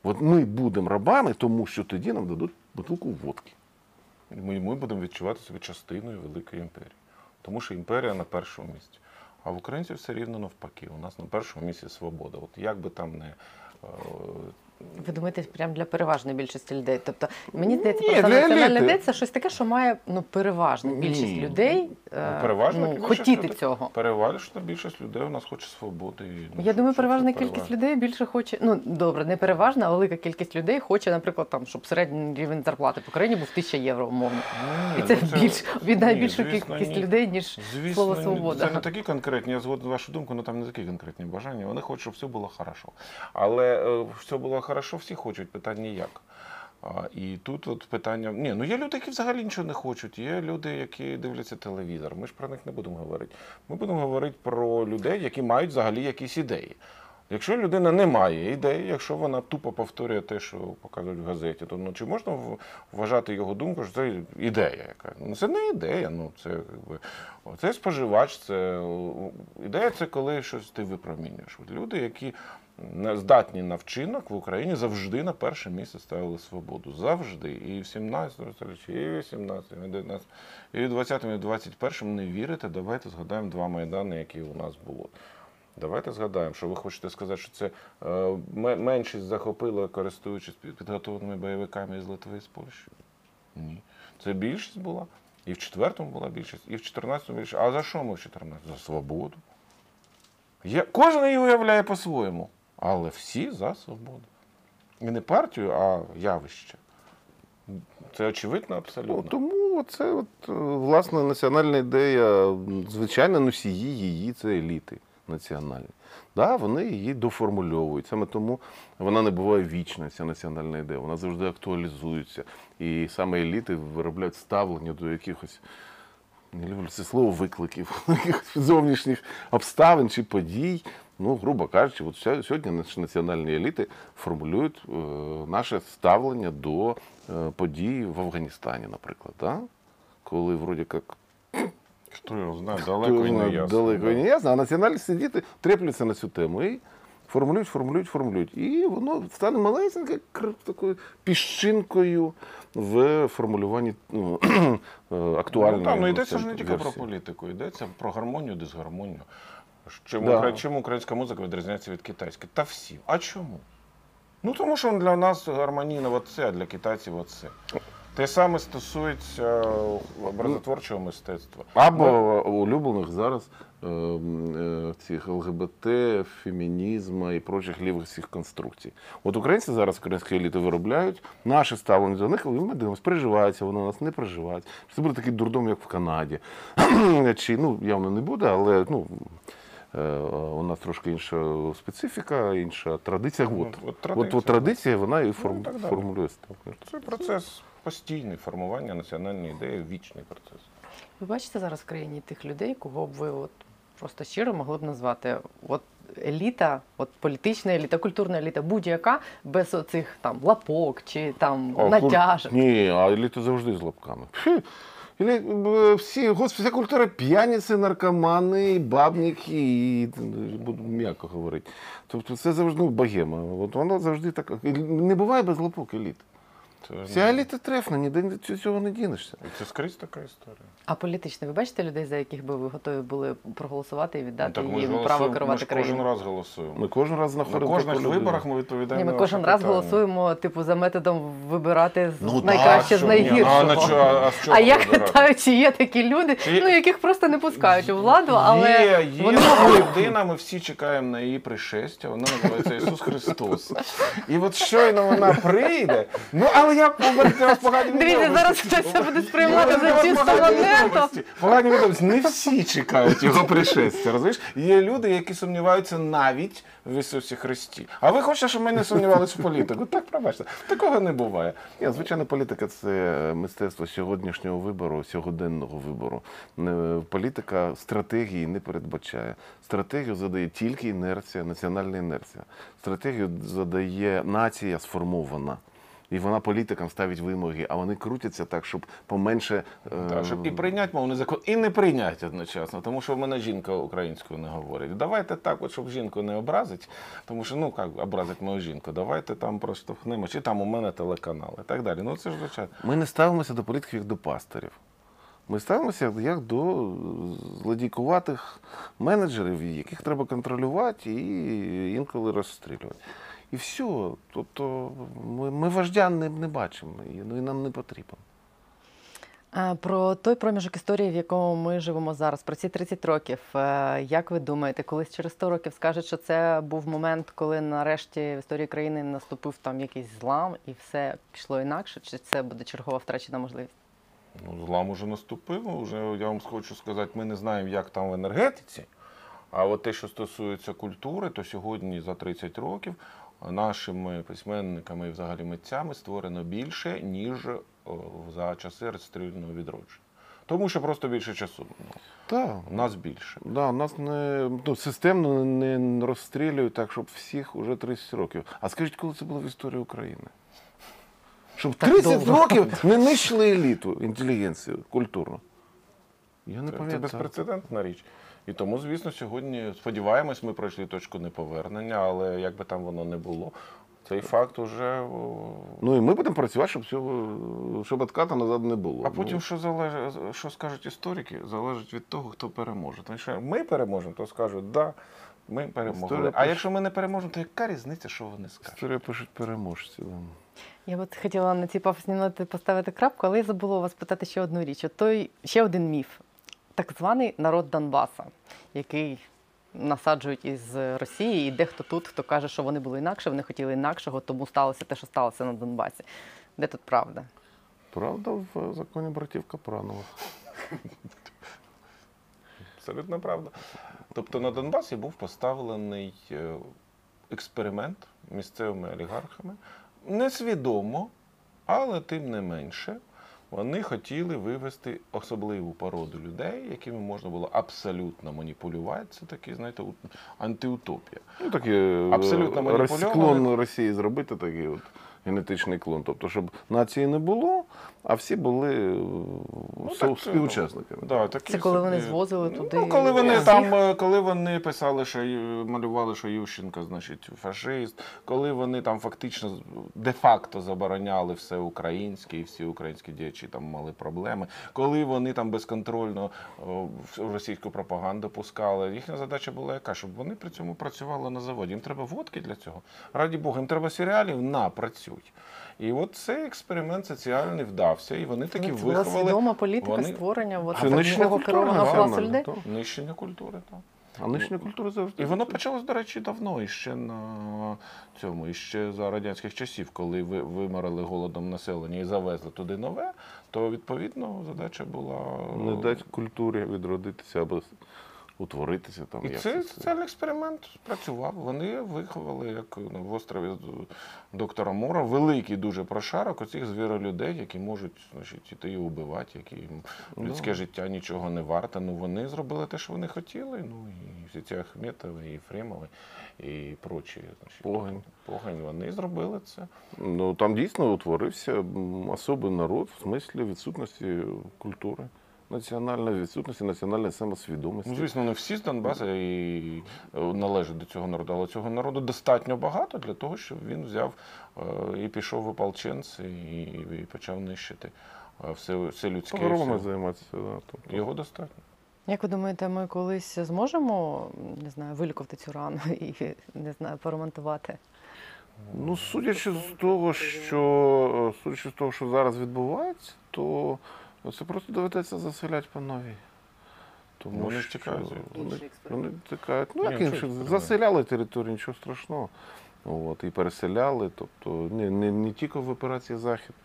От ми будемо рабами, тому що тоді нам дадуть бутилку водки. Ми, ми будемо відчувати себе частиною великої імперії. Тому що імперія на першому місці. А в українців все рівно навпаки. У нас на першому місці свобода. От як би там не. е, Ви думаєте, прямо для переважної більшості людей? Тобто, мені здається, Ні, просто національна ідея це щось таке, що має ну, переважна більшість Ні. людей Ну, переважна ну, хотіти людей. цього. Переважна більшість людей у нас хоче свободи. ну, Я що- думаю, це переважна кількість переважно? людей більше хоче. Ну добре, не переважна, а велика кількість людей хоче, наприклад, там, щоб середній рівень зарплати по країні був 1000 євро, умовно. Ні, І це ну, більш віддає більшу кількість ні. людей, ніж Звісно, слово свобода. Це не такі конкретні, я згоден вашу думку, але там не такі конкретні бажання. Вони хочуть, щоб все було хорошо. Але е, все було хорошо, всі хочуть, питання як. А, і тут от питання. Ні, ну є люди, які взагалі нічого не хочуть. Є люди, які дивляться телевізор. Ми ж про них не будемо говорити. Ми будемо говорити про людей, які мають взагалі якісь ідеї. Якщо людина не має ідеї, якщо вона тупо повторює те, що показують в газеті, то ну чи можна вважати його думку, що це ідея яка? Ну це не ідея, ну це якби це споживач, це ідея це коли щось ти випромінюєш. Люди, які здатні на вчинок в Україні завжди на перше місце ставили свободу. Завжди. І в 17 столітті, і в 18, і в 19, і в 20, і в 21 не вірите, давайте згадаємо два майдани, які у нас було. Давайте згадаємо, що ви хочете сказати, що це е, меншість захопила, користуючись під- підготовленими бойовиками із Литви і з Польщі? Ні. Це більшість була. І в четвертому була більшість, і в 14-му більшість. А за що ми в 14? За свободу. Є, кожен її уявляє по-своєму, але всі за свободу. І не партію, а явище. Це очевидно Ну, абсолютно. тому це от, е, власне національна ідея, звичайно, носії її це еліти національні. Да, вони її доформульовують. Саме тому вона не буває вічна, ця національна ідея. Вона завжди актуалізується. І саме еліти виробляють ставлення до якихось. Не люблю це слово викликів, (laughs) зовнішніх обставин чи подій. Ну, грубо кажучи, от сьогодні наші національні еліти формулюють е, наше ставлення до е, подій в Афганістані, наприклад. Да? Коли вроді як Хто його знає, далеко і не ясно. далеко да. і не ясно, а національні сидіти треплються на цю тему і формулюють, формулюють, формулюють. І воно стане малесенькою такою піщинкою в формулюванні ну, (clears throat) е, актуальної. Ну, так, ну ну, йдеться ж не це тільки про політику, йдеться про гармонію, дисгармонію. Чим, Да. укра- чим українська музика відрізняється від китайської? Та всі. А чому? Ну тому що для нас гармонійно оце, а для китайців оце. Те саме стосується образотворчого мистецтва. Або улюблених зараз е, е, цих ЛГБТ, фемінізму і прочих лівих всіх конструкцій. От українці зараз українські еліти виробляють наше ставлення до них, і ми дивимося, приживається воно нас, не приживається. Чи це буде такий дурдом, як в Канаді? (clears throat) Чи ну явно не буде, але ну. е, У нас трошки інша специфіка, інша традиція. Ну, От, от от, традиція. от, традиція, вона і форм, Ну, так далі. формулює ставлення. Це процес постійний формування національної ідеї, вічний процес. Ви бачите зараз в країні тих людей, кого б ви от просто щиро могли б назвати от еліта, от політична еліта, культурна еліта, будь-яка без оцих там лапок чи там А, натяжок. Ні, а еліта завжди з лапками. Елі- Всі, господи, вся культура п'яниці, наркомани, бабники, і буду м'яко говорити. Тобто це завжди ну, богема. От вона завжди така. Не буває без лапок еліт. Це, Вся еліта трефна, ніде цього не дінешся. це скрізь така історія. А політично, ви бачите людей, за яких би ви готові були проголосувати і віддати так ми їм право ми керувати ж кожен раз голосуємо. Ми кожен раз На знаходимо. кожних виборах ми відповідаємо. Ні, ми на кожен раз питання. голосуємо, типу, за методом вибирати Ну, найкраще з ні? А, чого- а з чого А я питаю, чи є такі люди, Чи ну яких просто не пускають у владу, але Є, є вони людина, ми всі чекаємо на її пришестя, вона називається Ісус Христос. І от щойно вона прийде, ну але я повернути вас погані Дивіться, зараз це буде сприймати Ну, за погані монету. Погані відомості. Не всі чекають його пришестя. Розумієш? Є люди, які сумніваються навіть в Ісусі Христі. А ви хочете, щоб ми не сумнівалися в політику? Так, пробачте. Такого не буває. Ні, звичайно, політика це мистецтво сьогоднішнього вибору, сьогоденного вибору. Політика стратегії не передбачає. Стратегію задає тільки інерція, національна інерція. Стратегію задає нація сформована. І вона політикам ставить вимоги, а вони крутяться так, щоб поменше. Так, щоб і прийняти мовний закон, і не прийняти одночасно, тому що в мене жінка українською не говорить. Давайте так, от, щоб жінку не образить, тому що ну як образить мою жінку, давайте там проштовхнемо, чи там у мене телеканал і так далі. Ну це ж звичайно. Ми не ставимося до політиків як до пастирів. Ми ставимося як до злодійкуватих менеджерів, яких треба контролювати і інколи розстрілювати. І все. Тобто ми, ми вождя не, не бачимо, і, ну, і нам не потрібен. А, Про той проміжок історії, в якому ми живемо зараз, про ці 30 років. е, Як ви думаєте, колись через 100 років скажуть, що це був момент, коли нарешті в історії країни наступив там якийсь злам і все пішло інакше? Чи це буде чергова втрачена можливість? Ну, злам уже наступив. Уже я вам хочу сказати, ми не знаємо, як там в енергетиці. А от те, що стосується культури, то сьогодні за 30 років нашими письменниками і взагалі митцями створено більше, ніж за часи розстрільного відродження. Тому що просто більше часу. Ну, Так. у нас більше. Да, нас не ну, системно не розстрілюють так, щоб всіх уже 30 років. А скажіть, коли це було в історії України? Щоб Так 30 довго. років не нищили еліту, інтелігенцію культурну. Я не Це, це пам'ятаю. безпрецедентна річ. І тому, звісно, сьогодні сподіваємось, ми пройшли точку неповернення, але як би там воно не було, цей факт уже. Ну і ми будемо працювати, щоб цього, щоб отката назад не було. А потім, Ну, що залежить, що скажуть історики, залежить від того, хто переможе. Тому що ми переможемо, то скажуть, да, ми перемогли. Історія А пише- якщо ми не переможемо, то яка різниця, що вони скажуть? історія пишуть переможці. Да. Я от хотіла на цій пафосній ноті поставити крапку, але я забула у вас питати ще одну річ. От той ще один міф, так званий народ Донбаса, який насаджують із Росії, і дехто тут, хто каже, що вони були інакше, вони хотіли інакшого, тому сталося те, що сталося на Донбасі. Де тут правда? Правда, в законі братів Капранових. Абсолютно правда. Тобто на Донбасі був поставлений е, експеримент місцевими олігархами. Несвідомо, але тим не менше. Вони хотіли вивести особливу породу людей, якими можна було абсолютно маніпулювати. Це такий, знаєте, антиутопія. Ну, такі Абсолютно е, клон Росії зробити такий от генетичний клон. Тобто, щоб нації не було, а всі були е, так, співучасниками. Да, такі Це коли собі- вони звозили Ну, коли вони всіх? там, е, коли вони писали, що малювали, що Ющенко, значить, фашист, коли вони там фактично де-факто забороняли все українське, і всі українські діячі там мали проблеми, коли вони там безконтрольно в- російську пропаганду пускали, їхня задача була яка, щоб вони при цьому працювали на заводі. Їм треба водки для цього. Раді Бога, їм треба серіалів, на, працюй. І от цей експеримент соціальний вдався, і вони таки Ну, це була виховали свідома політика вони- створення от, Це нищення такого культури, керованого класу людей. так. нищення культури. Так. А нинішня культура завжди. І воно почалось, до речі, давно, іще на цьому, іще за радянських часів, коли ви виморили голодом населення і завезли туди нове, то відповідно задача була не дати культурі відродитися або утворитися там. І це- соціальний експеримент працював. Вони виховали, як ну, в острові доктора Мора, великий дуже прошарок оцих звіролюдей, які можуть значить, іти і вбивати, які їм людське Да. життя нічого не варте. Ну вони зробили те, що вони хотіли. Ну і всі ці Ахметови, і Єфремови, і прочі, значить, Погань. Погань, вони зробили це. Ну там дійсно утворився особий народ в смислі відсутності культури. Національної відсутності національної самосвідомості. Ну, звісно, не всі з Донбаса і е, належать до цього народу, але цього народу достатньо багато для того, щоб він взяв е, і пішов в ополченці і, і почав нищити е, все, все людське. Погромами все. займатися. Да, тобто. Його достатньо. Як ви думаєте, ми колись зможемо не знаю, вилікувати цю рану (laughs) і не знаю, поремонтувати? Ну, судячи з того, що судячи з того, що зараз відбувається, то це просто доведеться заселяти по новій. Тому Вони ж що тікають. Вони, Інший експеримент. вони тікають. Ну, як нічого інші, експеримент. заселяли територію, нічого страшного. От, і переселяли. Тобто не, не, не тільки в операції Захід.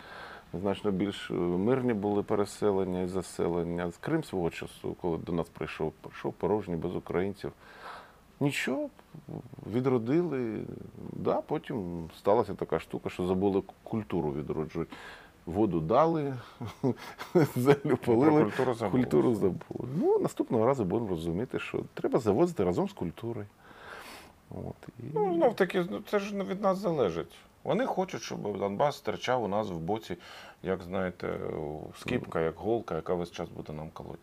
Значно більш е, мирні були переселення і заселення. З Крим свого часу, коли до нас прийшов, прийшов порожній без українців. Нічого, відродили. Да, потім сталася така штука, що забули культуру відроджувати. Воду дали, (laughs) землю Про полили, культуру забули. культуру забули. Ну, наступного разу будемо розуміти, що треба завозити разом з культурою. От, і... Ну, знов таки, ну, це ж від нас залежить. Вони хочуть, щоб Донбас стирчав у нас в боці, як знаєте, скіпка, як голка, яка весь час буде нам колоть.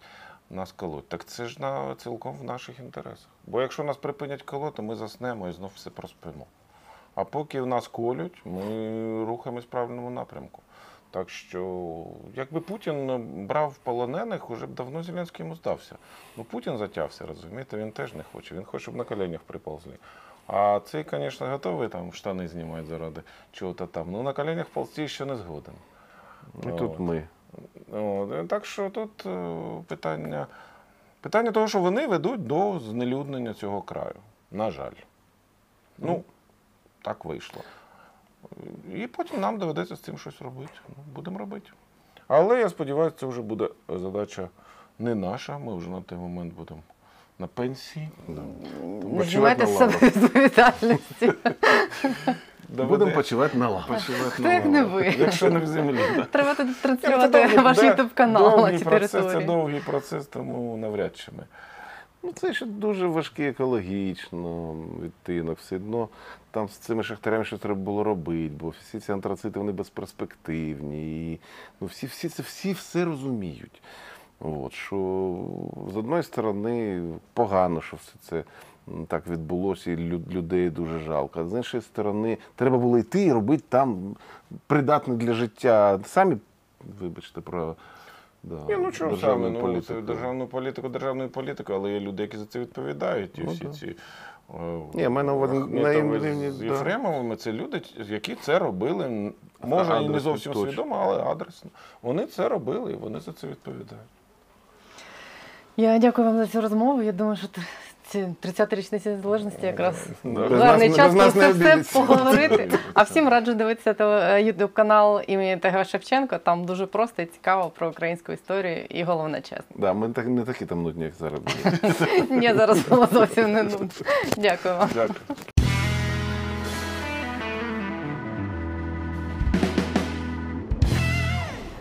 Нас колоть. Так це ж на цілком в наших інтересах. Бо якщо нас припинять колоти, ми заснемо і знов все проспимо. А поки в нас колють, ми рухаємось в правильному напрямку. Так що, якби Путін брав полонених, уже б давно Зеленський йому здався. Ну Путін затявся, розумієте, він теж не хоче. Він хоче, щоб на коленях приползли. А цей, звісно, готовий там штани знімати заради чого-то там. Ну на коленях ползти ще не згоден. І тут От. ми. От, Так що тут е, питання, питання того, що вони ведуть до знелюднення цього краю. На жаль. Ну, так вийшло. І потім нам доведеться з цим щось робити. Ну, будемо робити. Але я сподіваюся, це вже буде задача не наша. Ми вже на той момент будемо на пенсії. Не знімайте з себе відповідальності. Будемо почувати на лаві. Хто як не ви? Якщо не в землі. Треба тут транслювати ваш ютуб канал на цій процес, Це довгий процес, тому навряд чи ми. Ну, це ще дуже важкий екологічно відтинок. Все одно там з цими шахтарями щось треба було робити, бо всі ці антрацити вони безперспективні. І, ну, всі, всі, це, всі все розуміють. От, що з одної сторони погано, що все це так відбулося, і людей дуже жалко. А з іншої сторони, треба було йти і робити там придатне для життя. Самі, вибачте, про да, Ні, ну чому державну саме, ну, політику. це державну політику, державною політикою, але є люди, які за це відповідають. І Ну, всі да. ці Ні, мене на рівні, з да. Єфремовими, це люди, які це робили. Може, і не зовсім точно. свідомо, але адресно. Вони це робили і вони за це відповідають. Я дякую вам за цю розмову. Я думаю, що 30 річниці незалежності якраз да, гарний нас- час про це все поговорити. А всім раджу дивитися ютуб канал імені ТГ Шевченко. Там дуже просто і цікаво про українську історію і головне чесно. Да, ми так, не такі там нудні, як зараз. (laughs) Ні, зараз було зовсім не нудно. (laughs) Дякую вам. Дякую.